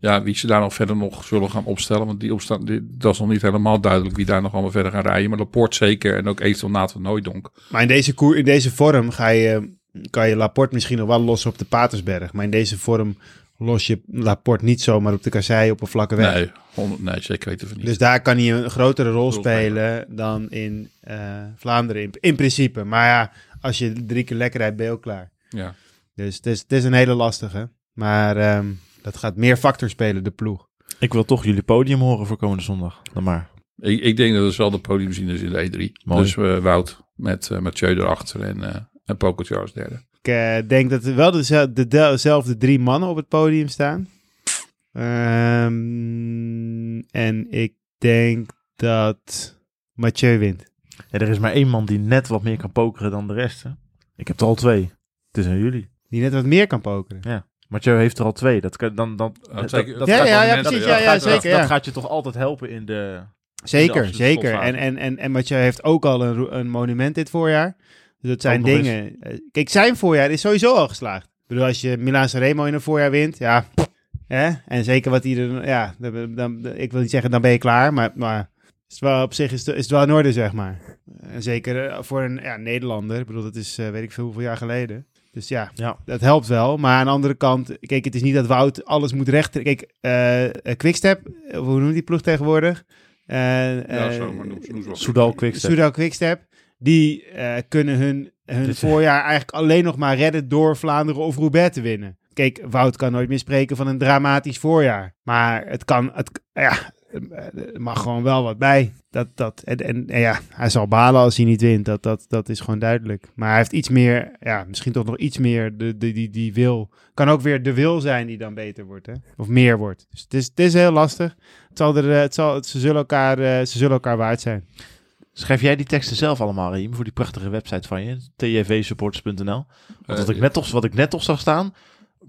Speaker 2: ja, wie ze daar nog verder nog zullen gaan opstellen. Want die opstaan, die, dat is nog niet helemaal duidelijk wie daar nog allemaal verder gaan rijden. Maar Laporte zeker. En ook eventueel Nathan Nooidonk.
Speaker 6: Maar in deze, koer, in deze vorm ga je, kan je Laporte misschien nog wel lossen op de Patersberg. Maar in deze vorm los je Laporte niet zomaar op de kassei op een vlakke weg.
Speaker 2: Nee, nee, zeker weten van niet.
Speaker 6: Dus daar kan hij een grotere rol spelen dan in eh, Vlaanderen in, in principe. Maar ja, als je drie keer lekker rijdt, ben je ook klaar.
Speaker 2: ja.
Speaker 6: Dus het is, het is een hele lastige. Maar ehm, dat gaat meer factor spelen, de ploeg.
Speaker 1: Ik wil toch jullie podium horen voor komende zondag. Dan maar.
Speaker 2: ik, ik denk dat het wel de podium zien is in de E3.
Speaker 1: Mooi.
Speaker 2: Dus eh, Wout met uh, Mathieu erachter en, uh, en Pogacar als derde.
Speaker 6: Ik uh, denk dat er wel dezelfde, dezelfde drie mannen op het podium staan. Um, en ik denk dat Mathieu wint.
Speaker 1: Ja, er is maar één man die net wat meer kan pokeren dan de rest. Hè? Ik heb er al twee. Het is aan jullie.
Speaker 6: Die net wat meer kan pokeren.
Speaker 1: Ja. Mathieu heeft er al twee. Dat kan dan. dan
Speaker 2: Oh,
Speaker 1: dat,
Speaker 2: zeker.
Speaker 1: dat
Speaker 6: ja,
Speaker 1: gaat
Speaker 6: ja,
Speaker 1: dan
Speaker 6: ja,
Speaker 1: net-
Speaker 6: precies.
Speaker 1: dat
Speaker 6: Ja, ja,
Speaker 1: gaat-
Speaker 6: zeker.
Speaker 1: Dat,
Speaker 6: ja.
Speaker 1: dat gaat je toch altijd helpen in de. in de
Speaker 6: Zeker, zeker. En, en, en, en Mathieu heeft ook al een, een monument dit voorjaar. Dus dat zijn dingen. eh, Kijk, zijn voorjaar is sowieso al geslaagd. Ik bedoel, als je Milaan Sanremo in een voorjaar wint, ja. Hè? En zeker wat hij er, ja, dan, dan- ik wil niet zeggen dan ben je klaar, maar, maar is het wel op zich is het, is het wel in orde, zeg maar. En zeker eh, voor een ja, Nederlander. Ik bedoel, dat is eh, weet ik veel hoeveel jaar geleden. Dus ja,
Speaker 1: Ja.
Speaker 6: dat helpt wel. Maar aan de andere kant, kijk, het is niet dat Wout alles moet rechten. Kijk, eh eh, Quickstep, hoe noemt die ploeg tegenwoordig? Eh,
Speaker 2: Ja,
Speaker 6: eh,
Speaker 2: zo, maar noem.
Speaker 1: Soudal Quickstep.
Speaker 6: Soudal Quickstep, die eh, kunnen hun, hun voorjaar eigenlijk alleen nog maar redden door Vlaanderen of Roubaix te winnen. Kijk, Wout kan nooit meer spreken van een dramatisch voorjaar. Maar het kan, het, ja, er mag gewoon wel wat bij. Dat, dat, en, en, en ja, hij zal balen als hij niet wint. Dat, dat, dat is gewoon duidelijk. Maar hij heeft iets meer, ja, misschien toch nog iets meer de, de, die, die wil. Kan ook weer de wil zijn die dan beter wordt, hè? Of meer wordt. Dus het is, het is heel lastig. Het zal er, eh, het zal, ze, zullen elkaar, eh, ze zullen elkaar waard zijn.
Speaker 1: Schrijf jij die teksten zelf allemaal, Riem, voor die prachtige website van je, tvsupporters.nl? Want wat,
Speaker 2: Eh,
Speaker 1: ik net toch, wat ik net toch zag staan,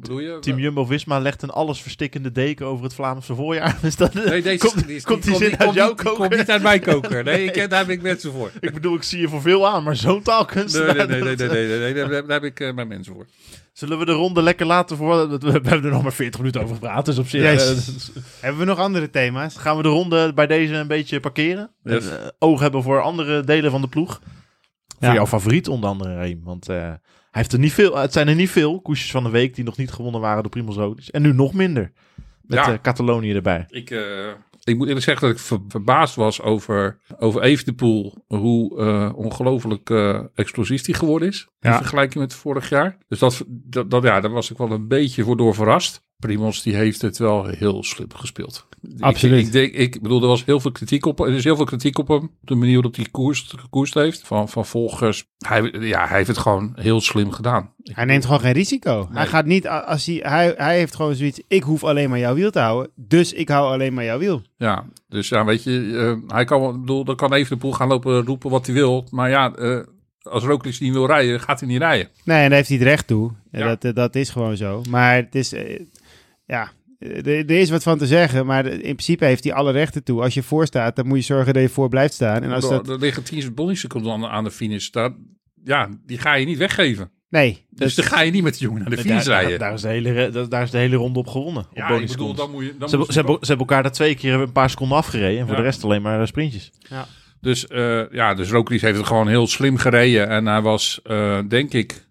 Speaker 2: Je?
Speaker 1: Team Jumbo-Visma legt een allesverstikkende deken over het Vlaamse voorjaar. Is dat,
Speaker 2: Nee, deze
Speaker 1: komt,
Speaker 2: die
Speaker 1: komt die
Speaker 2: komt
Speaker 1: zin
Speaker 2: niet-
Speaker 1: uit
Speaker 2: komt
Speaker 1: jouw koker?
Speaker 2: Komt niet uit mijn koker. Nee, ik, daar heb ik mensen voor.
Speaker 1: Ik bedoel, ik zie je voor veel aan, maar zo'n taalkunst...
Speaker 2: Nee, nee, nee, nee, nee, nee, nee, nee, daar, daar heb ik eh, mijn mensen voor.
Speaker 1: Zullen we de ronde lekker laten voor... We hebben er nog maar 40 minuten over gepraat, dus op zich...
Speaker 6: Yes.
Speaker 1: eh,
Speaker 6: Hebben we nog andere thema's?
Speaker 1: gaan we de ronde bij deze een beetje parkeren.
Speaker 2: Yes.
Speaker 1: En, eh, oog hebben voor andere delen van de ploeg.
Speaker 6: Ja.
Speaker 1: Voor jouw favoriet onder andere, Reem. Want eh, heeft er niet veel, het zijn er niet veel koersjes van de week die nog niet gewonnen waren door Primoz Roglic. En nu nog minder. Met
Speaker 2: Ja.
Speaker 1: eh, Catalonië erbij.
Speaker 2: Ik, eh, ik moet eerlijk zeggen dat ik ver- verbaasd was over, over Evenepoel. Hoe eh, ongelooflijk explosief die geworden is. In
Speaker 6: Ja.
Speaker 2: vergelijking met vorig jaar. Dus dat, dat, dat, ja, daar was ik wel een beetje voor door verrast. Primos die heeft het wel heel slim gespeeld. Ik-
Speaker 6: Absoluut.
Speaker 2: Ik, denk, ik bedoel, er was heel veel kritiek op. Er is heel veel kritiek op hem. De manier waarop hij koers, gekoerst heeft. Van, van volgers. Hij, ja, hij heeft het gewoon heel slim gedaan.
Speaker 6: Hij neemt gewoon geen risico. Hij gaat niet, als hij, hij, hij heeft gewoon zoiets, ik hoef alleen maar jouw wiel te houden, dus ik hou alleen maar jouw wiel.
Speaker 2: Ja, dus ja, weet je, eh, hij kan, bedoel, dan kan even de poel gaan lopen roepen wat hij wil. Maar ja, eh, als Roglic niet wil rijden, gaat hij niet rijden.
Speaker 6: Nee, en daar heeft hij het recht toe.
Speaker 2: Ja.
Speaker 6: Dat, eh, dat is gewoon zo. Maar het is, eh, ja, eh, er, er is wat van te zeggen, maar in principe heeft hij alle rechten toe. Als je voor staat, dan moet je zorgen dat je voor blijft staan. En als
Speaker 2: Er-
Speaker 6: dat,
Speaker 2: Er liggen 10 bonusseconden aan, aan de finish. Daar, ja, die ga je niet weggeven.
Speaker 6: nee,
Speaker 2: Dus dan ga je niet met de jongen naar de finish
Speaker 1: daar,
Speaker 2: rijden.
Speaker 1: daar is de hele, daar, daar is de hele ronde op gewonnen. op
Speaker 2: ja, ik bedoel, dan moet je... Dan
Speaker 1: ze,
Speaker 2: moet
Speaker 1: ze, hebben, ze hebben elkaar daar twee keer een paar seconden afgereden. En voor
Speaker 2: Ja.
Speaker 1: de rest alleen maar sprintjes.
Speaker 2: Dus uh, ja, dus Roglic heeft het gewoon heel slim gereden. En hij was, uh, denk ik,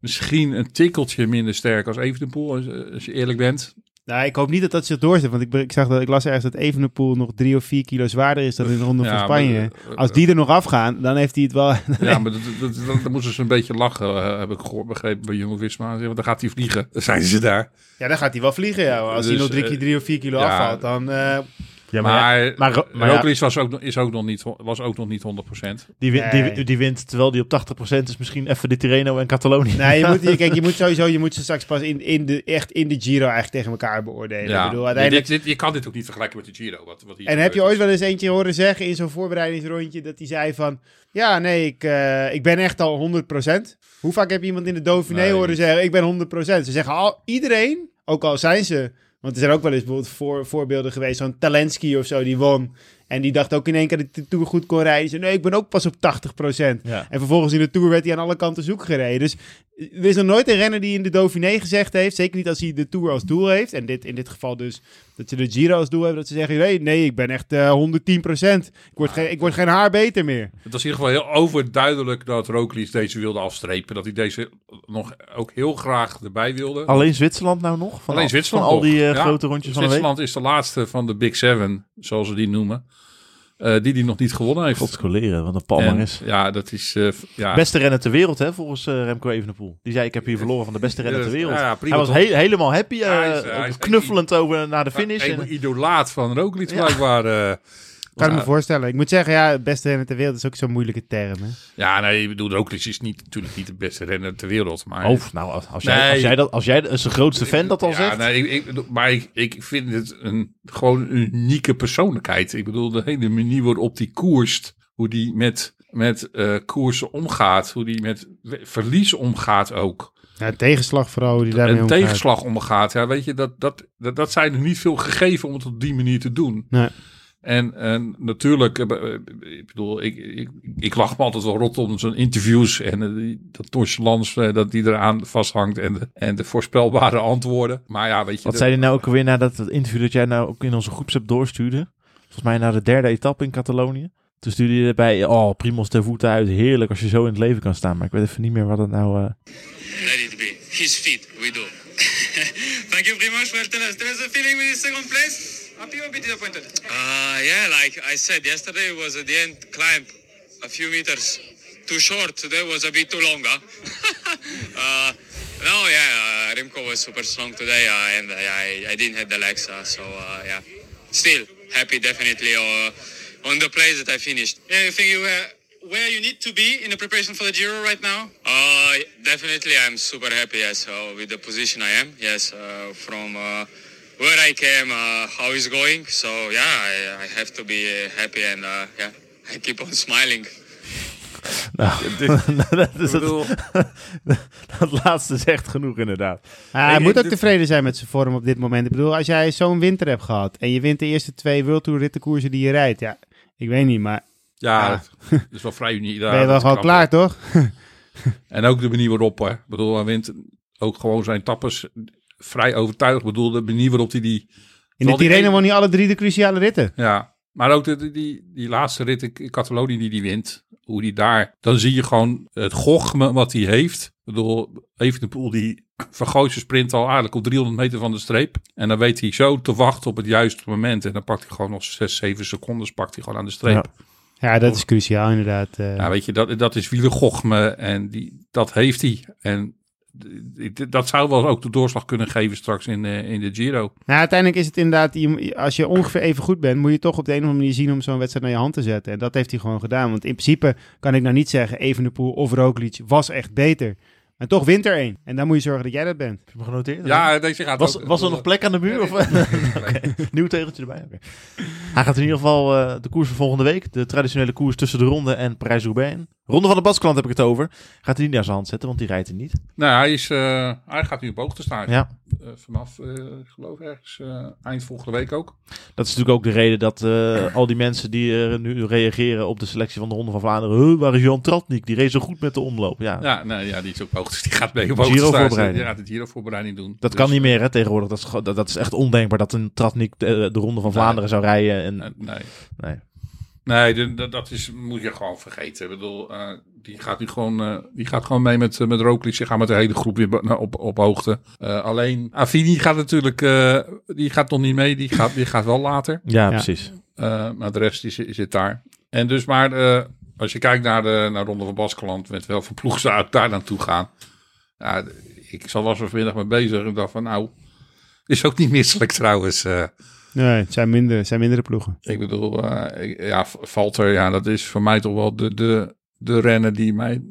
Speaker 2: misschien een tikkeltje minder sterk als Evenepoel, als, als je eerlijk bent.
Speaker 6: Nou, ik hoop niet dat dat zich doorzet. Want ik, ik, zag dat, ik las ergens dat Evenepoel nog drie of vier kilo zwaarder is dan in de Ronde
Speaker 2: Ja,
Speaker 6: van Spanje.
Speaker 2: maar, uh,
Speaker 6: Als die er nog afgaan, dan heeft hij het wel...
Speaker 2: Ja, maar dat, dat, moesten ze een beetje lachen, uh, heb ik gehoord, begrepen bij Jonge Visma. Want dan gaat hij vliegen. Dan zijn ze daar.
Speaker 6: Ja, dan gaat hij wel vliegen, ja. Als
Speaker 2: Dus,
Speaker 6: hij nog drie,
Speaker 2: uh,
Speaker 6: of vier kilo
Speaker 2: ja.
Speaker 6: afvalt, dan...
Speaker 1: Ja,
Speaker 2: maar
Speaker 1: ja, maar, maar ja,
Speaker 2: Roglic was ook, nog- is ook nog niet, was ook nog niet 100%.
Speaker 1: die, win-
Speaker 6: Nee.
Speaker 1: die, die wint terwijl die op 80% is misschien even de Tirreno en Catalonië.
Speaker 6: Nee, je moet, je, kijk, je moet sowieso je moet ze straks pas in, in de, echt in de Giro eigenlijk tegen elkaar beoordelen.
Speaker 2: Ja,
Speaker 6: Ik bedoel, uiteindelijk...
Speaker 2: dit, dit, je kan dit ook niet vergelijken met de Giro. Wat, wat hier
Speaker 6: En heb je ooit wel eens eentje horen zeggen in zo'n voorbereidingsrondje dat hij zei van... Ja, nee, ik, eh, ik ben echt al 100%. Hoe vaak heb je iemand in de Dauphiné
Speaker 2: Nee.
Speaker 6: horen zeggen ik ben 100%? Ze zeggen al, iedereen, ook al zijn ze... Want er zijn ook wel eens bijvoorbeeld voor, voorbeelden geweest, zo'n Talensky of zo, die won. En die dacht ook in één keer dat hij de Tour goed kon zei, nee, ik ben ook pas op 80%.
Speaker 1: Ja.
Speaker 6: En vervolgens in de Tour werd hij aan alle kanten zoek gereden. Dus er is nog nooit een renner die in de Dauphiné gezegd heeft, zeker niet als hij de Tour als doel heeft. En dit, in dit geval dus dat ze de Giro als doel hebben, dat ze zeggen, nee, nee ik ben echt eh 110%. Ik word, geen, ik word geen haar beter meer.
Speaker 2: Het was in ieder geval heel overduidelijk dat Roglic deze wilde afstrepen. Dat hij deze nog ook heel graag erbij wilde.
Speaker 1: Alleen Zwitserland nou nog? Van
Speaker 2: Alleen
Speaker 1: al,
Speaker 2: Zwitserland
Speaker 1: Van al die eh,
Speaker 2: Ja,
Speaker 1: grote rondjes van de week?
Speaker 2: Zwitserland is de laatste van de Big Seven, zoals ze die noemen. Eh, die die nog niet gewonnen heeft.
Speaker 1: God scoleren, wat een
Speaker 2: En,
Speaker 1: palmares.
Speaker 2: ja, dat is... eh, ja.
Speaker 1: Beste renner ter wereld, hè, volgens eh, Remco Evenepoel. Die zei, ik heb hier verloren van de beste renner ter wereld.
Speaker 2: Ja, ja, prima
Speaker 1: hij was he- helemaal happy,
Speaker 2: Hij is- hij is-
Speaker 1: knuffelend over naar de finish.
Speaker 2: Een
Speaker 1: En,
Speaker 2: idolaat van Roglic
Speaker 1: Ja.
Speaker 2: blijkbaar. eh,
Speaker 6: Kan ik me voorstellen. Ik moet zeggen, ja, het beste renner ter wereld is ook zo'n moeilijke term. Hè?
Speaker 2: Ja, nee, ik bedoel, Roglic is niet, natuurlijk niet de beste renner ter wereld. Maar,
Speaker 1: oh, nou, als, als, jij,
Speaker 2: Nee.
Speaker 1: als jij dat, als jij als de grootste fan dat al
Speaker 2: ja,
Speaker 1: zegt.
Speaker 2: Nee, ik, ik- maar ik, ik vind het een, gewoon een unieke persoonlijkheid. Ik bedoel, de hele manier waarop die koerst, hoe die met, met eh, koersen omgaat, hoe die met verlies omgaat ook.
Speaker 6: Ja, tegenslag vooral, die daarmee
Speaker 2: en
Speaker 6: omgaat.
Speaker 2: tegenslag omgaat. Ja, weet je, dat, dat, dat, dat zijn er niet veel gegeven om het op die manier te doen.
Speaker 6: Nee.
Speaker 2: En, en natuurlijk, eh, eh, ik bedoel, ik, ik, ik lach me altijd wel rot om zo'n interviews en eh, dat nonchalance eh, dat die eraan vasthangt en de, en de voorspelbare antwoorden. Maar ja, weet je.
Speaker 1: Wat
Speaker 2: de-
Speaker 1: zei hij nou ook alweer na dat interview dat jij nou ook in onze groepsapp doorstuurde? Volgens mij na de derde etappe in Catalonië. Toen stuurde je erbij, oh, Primos ter voeten uit. Heerlijk als je zo in het leven kan staan. Maar ik weet even niet meer wat het nou... eh,
Speaker 7: Let it be. He's fit. We do. Thank you very much. Well, tell us, tell us the feeling with the second place. Or a bit disappointed? Uh, yeah, like I said yesterday, was at the end climb a few meters too short. Today was a bit too long. Huh? uh, no, yeah, uh, Remco was super strong today, uh, and I, I didn't have the legs, uh, so uh, yeah. Still, happy definitely uh, on the place that I finished. Yeah, I think you were where you need to be in the preparation for the Giro right now? Uh, definitely, I'm super happy. Yes, uh, with the position I am. Yes, uh, from uh, where I came, uh, how it's going. So yeah, I, I have to be uh, happy and uh, yeah, I keep on smiling.
Speaker 1: Nou, dat, is
Speaker 2: bedoel,
Speaker 1: het, dat laatste zegt genoeg inderdaad.
Speaker 6: Ah, hij moet ook tevreden zijn met zijn vorm op dit moment. Ik bedoel, als jij zo'n winter hebt gehad en je wint de eerste twee World Tour rittenkoersen die je rijdt, ja, ik weet niet, maar
Speaker 2: ja,
Speaker 6: Ja.
Speaker 2: dat is wel vrij uniek.
Speaker 6: Ben je wel
Speaker 2: is
Speaker 6: gewoon klaar, toch?
Speaker 2: En ook de manier waarop, hè. Ik bedoel, hij wint ook gewoon zijn tappers vrij overtuigd. Ik bedoel, de manier waarop hij die...
Speaker 6: In de
Speaker 2: die
Speaker 6: Tirreno won hij alle drie de cruciale ritten.
Speaker 2: Ja, maar ook de, die, die, die laatste rit in Catalonië die hij wint. Hoe die daar... Dan zie je gewoon het gochme wat hij heeft. Ik bedoel, Evenepoel die vergooit zijn sprint al eigenlijk op 300 meter van de streep. En dan weet hij zo te wachten op het juiste moment. En dan pakt hij gewoon nog 6, 7 seconden pakt hij gewoon aan de streep.
Speaker 1: Ja.
Speaker 6: Ja, dat is cruciaal inderdaad. eh.
Speaker 2: Ja, weet je, dat, dat is wielergochme en die, dat heeft hij. En dat zou wel ook de doorslag kunnen geven straks in, de in de Giro.
Speaker 6: Nou, uiteindelijk is het inderdaad, als je ongeveer even goed bent, moet je toch op de een of andere manier zien om zo'n wedstrijd naar je hand te zetten. En dat heeft hij gewoon gedaan. Want in principe kan ik nou niet zeggen, Evenepoel of Roglic was echt beter. Maar toch wint er één. En dan moet je zorgen dat jij dat bent.
Speaker 1: Heb je me genoteerd?
Speaker 2: Ja, deze gaat
Speaker 1: Was,
Speaker 2: ook-
Speaker 1: was er nog plek aan de muur? Of? Nieuw tegeltje erbij. oké. Hij gaat in ieder geval eh, de koers van volgende week. De traditionele koers tussen de Ronde en Parijs-Roubaix. Ronde van de Basklant heb ik het over. Gaat hij niet naar zijn hand zetten, want die rijdt hij niet.
Speaker 2: Nou, hij, is, eh, hij gaat nu op hoogte staan.
Speaker 1: Ja,
Speaker 2: Eh, vanaf, eh, ik geloof ergens, eh, eind volgende week ook.
Speaker 1: dat is natuurlijk ook de reden dat eh, al die mensen die nu reageren op de selectie van de Ronde van Vlaanderen. Huh, waar is Jan Tratnik? Die reed zo goed met de omloop. Ja,
Speaker 2: Ja, nee, ja die is hoogte. Die gaat mee op
Speaker 1: Giro voorbereiding.
Speaker 2: Ja, de Giro voorbereiding doen.
Speaker 1: Dat
Speaker 2: Dus,
Speaker 1: kan niet meer hè, tegenwoordig. Dat is, gewoon- dat, dat is echt ondenkbaar dat een Tratnik de, de Ronde van
Speaker 2: Nee.
Speaker 1: Vlaanderen zou rijden. En,
Speaker 2: eh, nee.
Speaker 1: nee.
Speaker 2: Nee, de- de- dat is, moet je gewoon vergeten. Ik bedoel, eh, die gaat nu gewoon, eh, die gaat gewoon mee met, eh, met Roglic. Die gaat met de hele groep weer op, op hoogte. Eh, alleen, Affini gaat natuurlijk, eh, die gaat nog niet mee. Die gaat, die gaat wel later.
Speaker 1: Ja,
Speaker 6: Ja.
Speaker 1: precies.
Speaker 2: Eh, maar de rest zit, zit daar. En dus maar, eh, als je kijkt naar de naar Ronde van Baskeland, met welke ploeg ze uit daar naartoe gaan. Ja, ik zal was er vanmiddag mee bezig en dacht van nou, is ook niet misselijk trouwens. eh.
Speaker 6: Nee, het zijn, minder, het zijn mindere ploegen.
Speaker 2: ik bedoel, ik- ja, Valter, ja, dat is voor mij toch wel de, de, de renner die mij het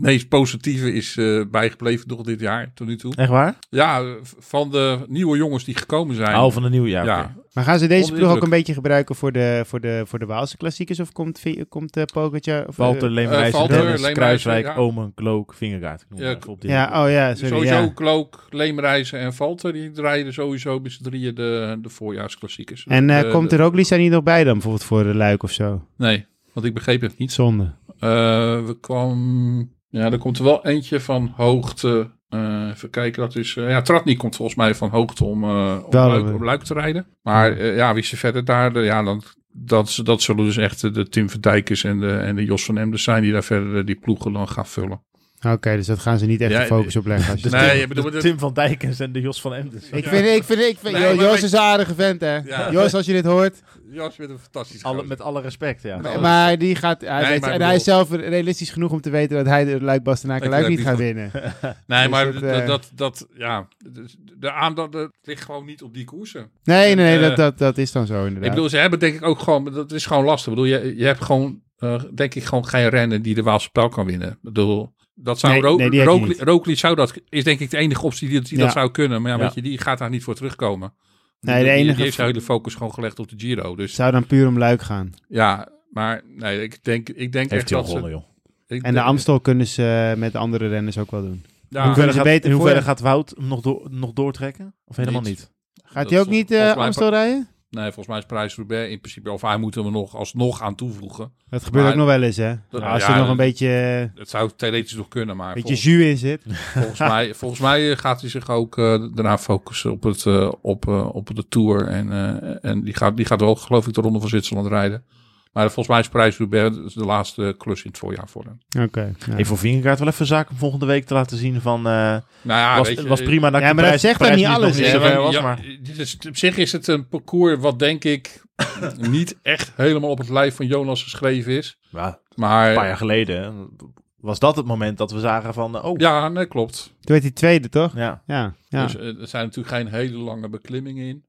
Speaker 2: meest positieve is eh, bijgebleven nog dit jaar, tot nu toe.
Speaker 1: Echt waar?
Speaker 2: Ja, van de nieuwe jongens die gekomen zijn.
Speaker 1: Al van de nieuwe jaar.
Speaker 2: ja,
Speaker 6: Maar gaan ze deze ploeg ook een beetje gebruiken voor de, voor de, voor de Waalse klassiekers? Of komt, komt uh, Pogacar? Of,
Speaker 1: Walter,
Speaker 6: eh,
Speaker 1: Leemreizen,
Speaker 2: Valter,
Speaker 1: Dennis,
Speaker 2: Leemreizen,
Speaker 1: Kruiswijk,
Speaker 2: ja.
Speaker 1: Omen, Klook, noem
Speaker 2: Ja,
Speaker 1: op
Speaker 6: ja, oh ja, sorry.
Speaker 2: sowieso
Speaker 6: ja.
Speaker 2: Klook, Leemreizen en Valter, die rijden sowieso met z'n drieën de, de voorjaarsklassiekers.
Speaker 6: En eh,
Speaker 2: De-
Speaker 6: komt er ook er niet nog bij dan, bijvoorbeeld voor de Luik of zo?
Speaker 2: Nee, want ik begreep het niet.
Speaker 6: Zonde.
Speaker 2: Eh, we kwam... Ja, er komt er wel eentje van hoogte. eh, even kijken, dat is... eh, ja, Tratnik komt volgens mij van hoogte om, om, Luik, om Luik te rijden. Maar ja, wie ze verder daar... ja, dan, dat, dat zullen dus echt de Tim Verdijkers en de, en de Jos van Emden zijn... die daar verder die ploegen dan gaan vullen.
Speaker 6: Oké, dus dat gaan ze niet echt
Speaker 2: Ja,
Speaker 6: de focus op leggen. Als je
Speaker 2: Nee,
Speaker 1: Tim,
Speaker 2: bedoelt
Speaker 1: Tim van Dijkens en de Jos van Emden.
Speaker 6: Ik vind, ik vind, ik vind
Speaker 2: Nee,
Speaker 6: Jos is een aardige vent, hè?
Speaker 2: Ja.
Speaker 6: Jos, als je dit hoort.
Speaker 2: Jos met een fantastisch
Speaker 1: Alle, met alle respect, ja.
Speaker 6: Maar die gaat, hij
Speaker 2: Nee,
Speaker 6: weet-
Speaker 2: maar
Speaker 6: en hij is zelf realistisch genoeg om te weten dat hij de Luik Bastenaken
Speaker 2: Ik
Speaker 6: Luik niet gaat winnen.
Speaker 2: Nee,
Speaker 6: Dus
Speaker 2: maar
Speaker 6: dat,
Speaker 2: dat,
Speaker 6: eh,
Speaker 2: dat, dat, ja, de, de aandacht dat ligt gewoon niet op die koersen.
Speaker 6: Nee, nee, nee,
Speaker 2: Eh,
Speaker 6: dat, dat, dat is dan zo inderdaad.
Speaker 2: Ik bedoel, ze hebben denk ik ook gewoon, dat is gewoon lastig. Ik bedoel, je, je hebt gewoon, eh, denk ik, gewoon geen renner die de Waalse pijl kan winnen. Ik bedoel, dat zou
Speaker 6: Nee,
Speaker 2: Ro-
Speaker 6: nee,
Speaker 2: Roglic-
Speaker 6: niet.
Speaker 2: Roglic zou dat, is denk ik de enige optie die, die
Speaker 6: Ja.
Speaker 2: dat zou kunnen. Maar ja,
Speaker 1: Ja.
Speaker 2: weet je, die gaat daar niet voor terugkomen.
Speaker 6: Nee,
Speaker 2: Die-
Speaker 6: de enige-
Speaker 2: Die heeft zijn hele focus gewoon gelegd op de Giro. Dus
Speaker 6: Het zou dan puur om Luik gaan.
Speaker 2: ja, maar nee, ik denk, ik denk
Speaker 1: Heeft
Speaker 2: echt dat ze...
Speaker 1: joh.
Speaker 2: ik
Speaker 6: En de Amstel kunnen ze eh, met de andere renners ook wel doen.
Speaker 2: Ja,
Speaker 1: hoeverre,
Speaker 6: ze
Speaker 1: gaat,
Speaker 6: beter
Speaker 1: in hoeverre
Speaker 6: voor-
Speaker 1: gaat Wout hem nog, door, nog doortrekken? Of helemaal
Speaker 2: Niet.
Speaker 1: niet?
Speaker 6: Gaat
Speaker 2: Dat
Speaker 6: hij ook niet eh, Amstel rijden?
Speaker 2: Nee, volgens mij is Parijs-Roubaix in principe... Of hij moet hem er nog alsnog aan toevoegen.
Speaker 6: Dat gebeurt
Speaker 2: Maar-
Speaker 6: ook nog wel eens, hè?
Speaker 2: Dat-
Speaker 6: als
Speaker 2: ja,
Speaker 6: er nog een beetje, eh,
Speaker 2: Het zou theoretisch nog kunnen, maar...
Speaker 6: beetje
Speaker 2: volgens-
Speaker 6: jus in zit.
Speaker 2: Volgens mij, volgens mij gaat hij zich ook eh, daarna focussen op, het, eh, op, eh, op de Tour. En, eh, en die, gaat, die gaat wel, geloof ik, de Ronde van Zwitserland rijden. Maar volgens mij is Parijs-Roubaix de laatste klus in het voorjaar voor hem.
Speaker 6: Oké. ja.
Speaker 1: Hey, voor Vingegaard wel even zaak om volgende week te laten zien van... eh
Speaker 2: Nou ja,
Speaker 1: was,
Speaker 2: weet je,
Speaker 1: was prima dat
Speaker 6: Ja, maar dat
Speaker 1: Parijs-
Speaker 6: zegt dan
Speaker 1: Parijs
Speaker 6: niet alles,
Speaker 1: niet
Speaker 2: Ja,
Speaker 1: was, maar...
Speaker 2: dit is, op zich is het een parcours wat denk ik niet echt helemaal op het lijf van Jonas geschreven is.
Speaker 1: Ja,
Speaker 2: Maar
Speaker 1: een paar jaar geleden was dat het moment dat we zagen van... eh, Oh,
Speaker 2: ja, nee, klopt.
Speaker 6: Toen werd hij tweede, toch?
Speaker 1: ja.
Speaker 6: Ja. ja.
Speaker 2: Dus eh, er zijn natuurlijk geen hele lange beklimmingen in.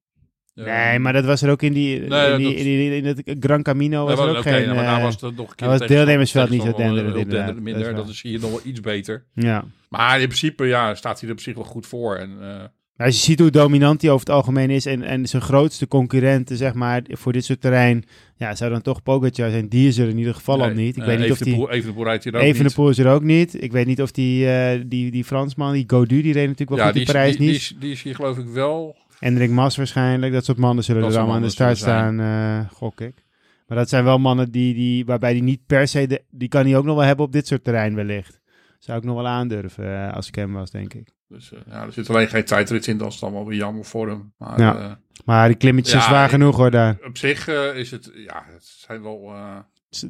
Speaker 6: Nee, maar dat was er ook in die,
Speaker 2: Nee,
Speaker 6: in, die,
Speaker 2: dat-
Speaker 6: in, die- in het Gran Camino was
Speaker 2: Nee,
Speaker 6: er ook geen...
Speaker 2: nou, maar daar
Speaker 6: eh,
Speaker 2: was het nog een keer
Speaker 6: was
Speaker 2: de
Speaker 6: deelnemersveld niet zo
Speaker 2: tegenstander
Speaker 6: denderend, inderdaad.
Speaker 2: minder.
Speaker 6: Dat is
Speaker 2: hier nog wel iets beter.
Speaker 6: ja.
Speaker 2: Maar in principe ja, staat hij er op zich wel goed voor. En, eh,
Speaker 6: Maar als je ziet hoe dominant hij over het algemeen is en, en zijn grootste concurrenten, zeg maar, voor dit soort terrein, ja, zou dan toch Pogacar zijn. Die is er in ieder geval al niet. Ik
Speaker 2: eh,
Speaker 6: weet niet of die...
Speaker 2: Evenepoel- rijdt hier ook
Speaker 6: Even de
Speaker 2: niet.
Speaker 6: Poel is er ook niet. Ik weet niet of die, eh, die, die Fransman, die Godu, die reed natuurlijk wel
Speaker 2: Ja,
Speaker 6: goed
Speaker 2: die
Speaker 6: in Parijs
Speaker 2: die, die,
Speaker 6: niet.
Speaker 2: is, die is hier geloof ik wel.
Speaker 6: Hendrik Mas waarschijnlijk. Dat soort mannen zullen
Speaker 2: Dat
Speaker 6: er allemaal aan de start staan, eh, gok ik. Maar dat zijn wel mannen die, die, waarbij die niet per se... De, die kan hij ook nog wel hebben op dit soort terrein wellicht. Zou ik nog wel aandurven eh, als ik hem was, denk ik.
Speaker 2: Dus eh, ja, er zit alleen geen tijdrit in. Dat is dan wel weer jammer voor hem. Maar
Speaker 6: Ja. Maar die klimmetjes
Speaker 2: Ja,
Speaker 6: zijn zwaar
Speaker 2: ik-
Speaker 6: genoeg hoor daar.
Speaker 2: op zich is het, ja, het zijn wel... eh,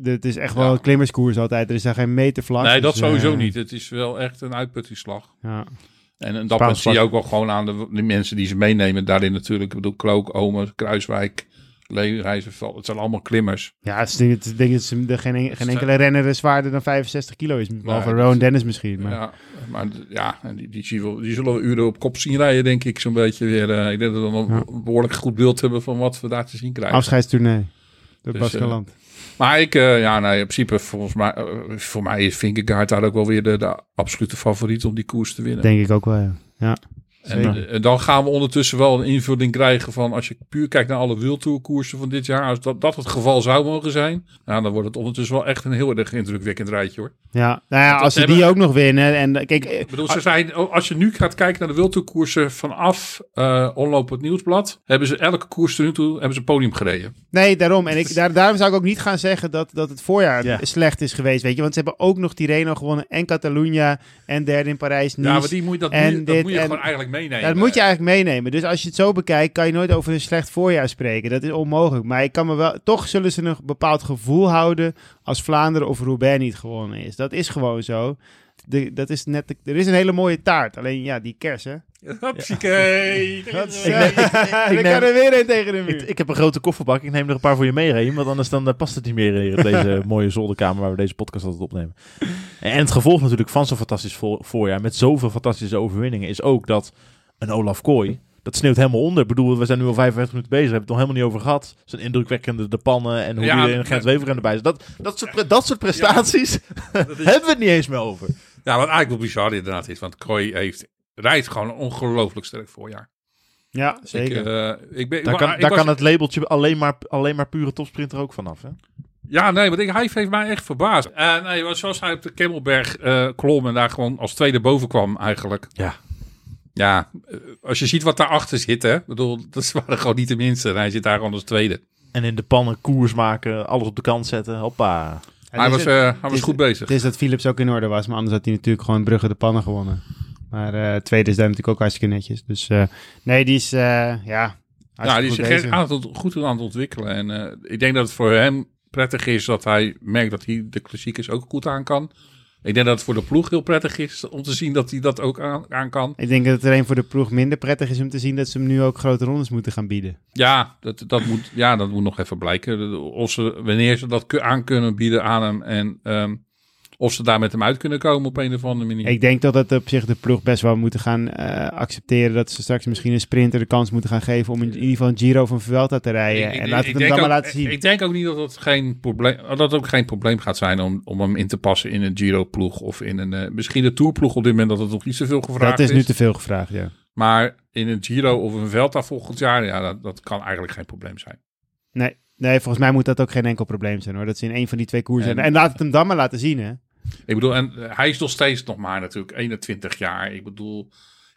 Speaker 6: Het is echt
Speaker 2: Ja.
Speaker 6: wel een klimmerskoers altijd. Er is daar geen meter vlak.
Speaker 2: nee, dat
Speaker 6: dus,
Speaker 2: sowieso
Speaker 6: eh,
Speaker 2: niet. Het is wel echt een uitputtingsslag.
Speaker 6: Ja.
Speaker 2: En, en dat
Speaker 6: Spaans
Speaker 2: zie je ook wel gewoon aan de, de mensen die ze meenemen. Daarin natuurlijk, ik bedoel, Klook, Omer, Kruiswijk, Lee, Rijzenveld. Het zijn allemaal klimmers.
Speaker 6: Ja, het is, het is, denk dat er geen, geen enkele renner is zwaarder dan 65 kilo is. Behalve Rowan Dennis misschien. Maar.
Speaker 2: Ja, maar ja, die, die, zullen we uren op kop zien rijden, denk ik. Zo'n beetje weer. eh, ik denk dat we dan een
Speaker 6: Ja.
Speaker 2: behoorlijk goed beeld hebben van wat we daar te zien krijgen.
Speaker 6: Afscheidstournee. Door
Speaker 2: Dus,
Speaker 6: Baskeland.
Speaker 2: Maar ik, eh, ja, nee, in principe, volgens mij, eh, voor mij is Vingegaard daar ook wel weer de, de absolute favoriet om die koers te winnen.
Speaker 6: denk ik ook wel, ja. ja.
Speaker 2: En, eh, dan gaan we ondertussen wel een invulling krijgen van als je puur kijkt naar alle wildtourkoersen van dit jaar, als dat, dat het geval zou mogen zijn, nou, dan wordt het ondertussen wel echt een heel erg indrukwekkend rijtje hoor.
Speaker 6: Ja, nou ja, als ze
Speaker 2: hebben-
Speaker 6: die ook nog winnen. En eh, kijk, eh,
Speaker 2: Ik bedoel, ze zijn, oh, als je nu gaat kijken naar de wildtourkoersen vanaf eh Onloop het Nieuwsblad, hebben ze elke koers tot nu toe hebben ze podium gereden.
Speaker 6: nee, daarom. En ik, daar, daarom zou ik ook niet gaan zeggen dat, dat het voorjaar
Speaker 1: Ja.
Speaker 6: slecht is geweest, weet je. Want ze hebben ook nog Tirreno gewonnen en Catalunya en derde in Parijs.
Speaker 2: Ja, maar die moet, je- dat,
Speaker 6: en
Speaker 2: moet, je- dat
Speaker 6: dit
Speaker 2: moet je
Speaker 6: en-
Speaker 2: gewoon eigenlijk
Speaker 6: dat moet je eigenlijk meenemen. Dus als je het zo bekijkt, kan je nooit over een slecht voorjaar spreken. Dat is onmogelijk. Maar ik kan me wel, toch zullen ze een bepaald gevoel houden als Vlaanderen of Roubaix niet gewonnen is. Dat is gewoon zo. De, dat is net, de- er is een hele mooie taart. Alleen ja, die kersen. Is,
Speaker 1: Ik neem- ik- ik- ik
Speaker 6: ik
Speaker 1: neem-
Speaker 6: kan er weer een tegen de muur.
Speaker 1: Ik, ik heb een grote kofferbak. Ik neem er een paar voor je mee, Reem, Want anders dan, eh, past het niet meer hier op deze mooie zolderkamer waar we deze podcast altijd opnemen. En het gevolg natuurlijk van zo'n fantastisch voor, voorjaar met zoveel fantastische overwinningen is ook dat een Olaf Kooi, dat sneeuwt helemaal onder. Ik bedoel, we zijn nu al 55 minuten bezig, we hebben het nog helemaal niet over gehad. Zijn indrukwekkende de pannen en hoe
Speaker 2: Ja,
Speaker 1: hij er in Gent Wever erbij is. Dat, dat, soort, dat soort prestaties hebben we het niet eens meer over.
Speaker 2: Ja, wat eigenlijk wel bizar inderdaad is, want Kooi heeft, rijdt gewoon een ongelooflijk sterk voorjaar.
Speaker 6: Ja, zeker.
Speaker 2: Ik, eh, ik ben,
Speaker 1: Daar kan, daar het labeltje alleen maar, alleen maar pure topsprinter ook vanaf. Hè?
Speaker 2: Ja, nee, want ik, hij heeft mij echt verbaasd. En nee, want zoals hij op de Kemmelberg eh klom en daar gewoon als tweede boven kwam eigenlijk.
Speaker 1: Ja.
Speaker 2: Ja, eh, als je ziet wat daarachter zit, hè. Ik bedoel, dat waren gewoon niet de minste. En hij zit daar gewoon als tweede.
Speaker 1: En in de pannen koers maken, alles op de kant zetten. Hoppa.
Speaker 2: Hij was, eh, hij was
Speaker 6: is-
Speaker 2: goed bezig.
Speaker 6: Het is dat Philips ook in orde was, maar anders had hij natuurlijk gewoon Brugge de pannen gewonnen. Maar eh tweede is daar natuurlijk ook hartstikke netjes. Dus eh, nee, die is, ja,
Speaker 2: ja, die is
Speaker 6: goed
Speaker 2: zich
Speaker 6: bezig.
Speaker 2: aan het, goed aan het ontwikkelen. En ik denk dat het voor hem prettig is dat hij merkt dat hij de klassiekers ook goed aan kan. Ik denk dat het voor de ploeg heel prettig is om te zien dat hij dat ook aan, aan kan.
Speaker 6: Ik denk dat het er een voor de ploeg minder prettig is om te zien dat ze hem nu ook grote rondes moeten gaan bieden.
Speaker 2: Ja, dat, dat, moet, ja, dat moet nog even blijken. Of ze, wanneer ze dat aan kunnen bieden aan hem. En ehm, of ze daar met hem uit kunnen komen op een of andere manier.
Speaker 6: Ik denk dat het op zich de ploeg best wel moeten gaan eh, accepteren dat ze straks misschien een sprinter de kans moeten gaan geven om in ieder geval een Giro van Vuelta te rijden.
Speaker 2: Ik- ik-
Speaker 6: en laat
Speaker 2: ik
Speaker 6: het hem dan maar laten zien.
Speaker 2: Ik denk ook niet dat het geen probleem, dat het ook geen probleem gaat zijn om, om hem in te passen in een Giro-ploeg of in een eh, misschien een Tourploeg op dit moment dat het nog niet zoveel gevraagd
Speaker 6: dat is nu te veel gevraagd, ja.
Speaker 2: Maar in een Giro of een Velta volgend jaar, ja, dat, dat kan eigenlijk geen probleem zijn.
Speaker 6: Nee, nee, volgens mij moet dat ook geen enkel probleem zijn hoor. Dat ze in een van die twee koersen.
Speaker 2: En-
Speaker 6: En, en laat het hem dan maar laten zien, hè?
Speaker 2: Ik bedoel, en eh, hij is nog steeds nog maar natuurlijk 21 jaar. Ik bedoel,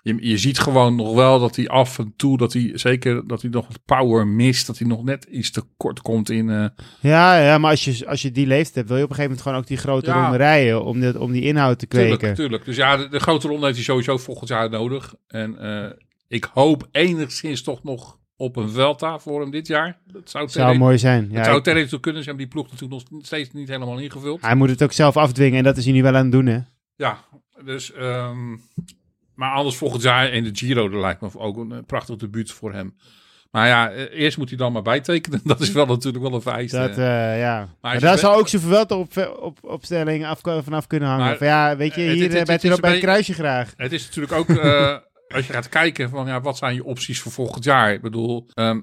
Speaker 2: je, je ziet gewoon nog wel dat hij af en toe, dat hij zeker dat hij nog wat power mist, dat hij nog net iets te kort komt in. eh,
Speaker 6: Ja, ja maar als je, als je die leeftijd hebt, wil je op een gegeven moment gewoon ook die grote
Speaker 2: Ja.
Speaker 6: ronde rijden om, dit, om die inhoud te kweken.
Speaker 2: tuurlijk, tuurlijk. Dus ja, de, de grote ronde heeft hij sowieso volgend jaar nodig. En eh, ik hoop enigszins toch nog op een Velta voor hem dit jaar. Dat zou,
Speaker 6: Zou mooi zijn. Ja,
Speaker 2: het zou theoretisch toe kunnen zijn. Die ploeg natuurlijk nog steeds niet helemaal ingevuld.
Speaker 6: hij moet het ook zelf afdwingen en dat is hij nu wel aan het doen, hè?
Speaker 2: Ja, dus. ehm, maar anders volgend jaar in de Giro, dat lijkt me ook een eh, prachtig debuut voor hem. Maar ja, eh, eerst moet hij dan maar bijtekenen. Dat is wel natuurlijk wel een vereiste.
Speaker 6: Dat, eh, ja. Maar daar
Speaker 2: be-
Speaker 6: zou ook zoveel wel op, op, opstelling af, vanaf kunnen hangen.
Speaker 2: Maar,
Speaker 6: van, ja, weet je, hier bij
Speaker 2: een
Speaker 6: het kruisje graag.
Speaker 2: Het is natuurlijk ook, als je gaat kijken van ja, wat zijn je opties voor volgend jaar? Ik bedoel, ehm,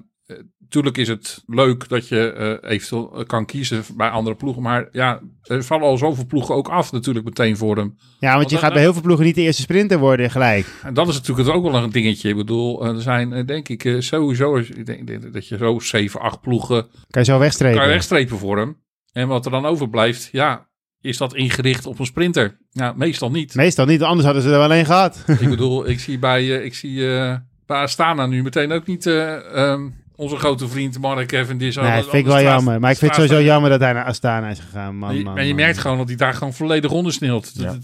Speaker 2: Natuurlijk is het leuk dat je eh, eventueel kan kiezen bij andere ploegen. Maar ja, er vallen al zoveel ploegen ook af natuurlijk meteen voor hem.
Speaker 6: Ja, want je
Speaker 2: dan-
Speaker 6: gaat bij heel veel ploegen niet de eerste sprinter worden gelijk.
Speaker 2: En dat is natuurlijk ook wel een dingetje. Ik bedoel, er zijn eh, denk ik eh, sowieso... Ik denk dat je zo 7, 8 ploegen
Speaker 6: Kan je zo wegstrepen.
Speaker 2: kan je wegstrepen voor hem. En wat er dan overblijft, ja, is dat ingericht op een sprinter? Ja, meestal niet.
Speaker 6: Meestal niet, anders hadden ze er wel één gehad.
Speaker 2: Ik bedoel, ik zie bij, eh, ik zie, eh, bij Astana nu meteen ook niet eh, ehm, onze grote vriend Mark Cavendish.
Speaker 6: nee, vind ik wel jammer. Maar ik vind het sowieso jammer dat hij naar Astana is gegaan. Man,
Speaker 2: En je,
Speaker 6: man,
Speaker 2: en je
Speaker 6: man.
Speaker 2: merkt gewoon dat hij daar gewoon volledig ondersneelt.
Speaker 1: Ja.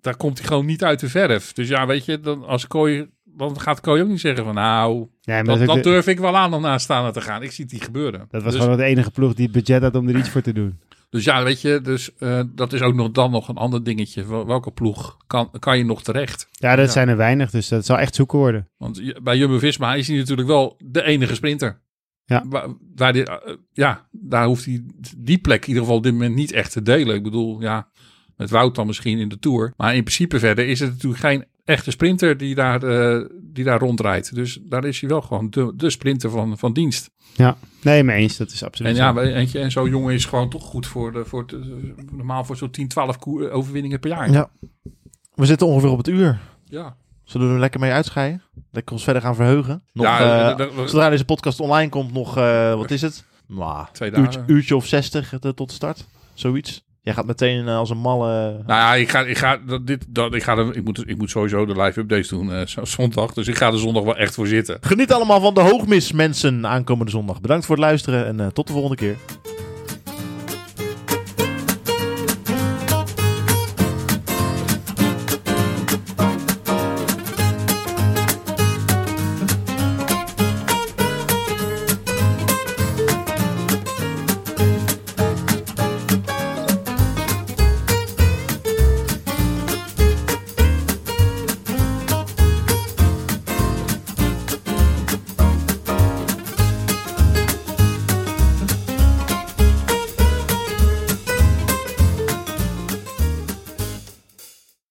Speaker 2: Daar komt hij gewoon niet uit de verf. Dus ja, weet je, dan, als Kooi, dan gaat Kooi ook niet zeggen van nou,
Speaker 6: Ja,
Speaker 2: dat,
Speaker 6: de-
Speaker 2: durf ik wel aan om naar Astana te gaan. Ik zie het niet gebeuren.
Speaker 6: dat was
Speaker 2: dus,
Speaker 6: gewoon de enige ploeg die het budget had om er iets voor te doen.
Speaker 2: Dus ja, weet je, dus, eh, dat is ook nog, dan nog een ander dingetje. Wel- Welke ploeg kan, kan je nog terecht?
Speaker 6: Ja, dat
Speaker 2: Ja.
Speaker 6: zijn er weinig, dus dat zal echt zoeken worden.
Speaker 2: Want bij Jumbo-Visma is hij natuurlijk wel de enige sprinter.
Speaker 6: Ja.
Speaker 2: Waar, waar die, eh, ja, daar hoeft hij die plek in ieder geval op dit moment niet echt te delen. Ik bedoel, ja, met Wout dan misschien in de Tour. Maar in principe verder is het natuurlijk geen echte sprinter die daar, eh, die daar rondrijdt. Dus daar is hij wel gewoon de, de sprinter van, van dienst.
Speaker 6: Ja, nee, mee eens. Dat is absoluut
Speaker 2: En ja, eentje, en zo'n jongen is gewoon toch goed voor, de, voor het, eh, normaal voor zo'n 10, 12 koe- overwinningen per jaar.
Speaker 1: Ja. We zitten ongeveer op het uur.
Speaker 2: Ja.
Speaker 1: Zullen we er lekker mee uitscheiden? Lekker ons verder gaan verheugen? Nog,
Speaker 2: Ja,
Speaker 1: eh, zodra deze podcast online komt, nog, wat is het? Nou,
Speaker 2: Twee
Speaker 1: uurtje,
Speaker 2: dagen.
Speaker 1: uurtje of zestig eh, tot de start. Zoiets. Jij gaat meteen eh, als een malle...
Speaker 2: Nou ja, ik ga, ik ga, dat, dit, dat, ik, ga er, ik, moet, ik moet sowieso de live updates doen eh, zo- zondag. Dus ik ga er zondag wel echt voor zitten.
Speaker 1: Geniet allemaal van de hoogmis, mensen, aankomende zondag. Bedankt voor het luisteren en eh, tot de volgende keer.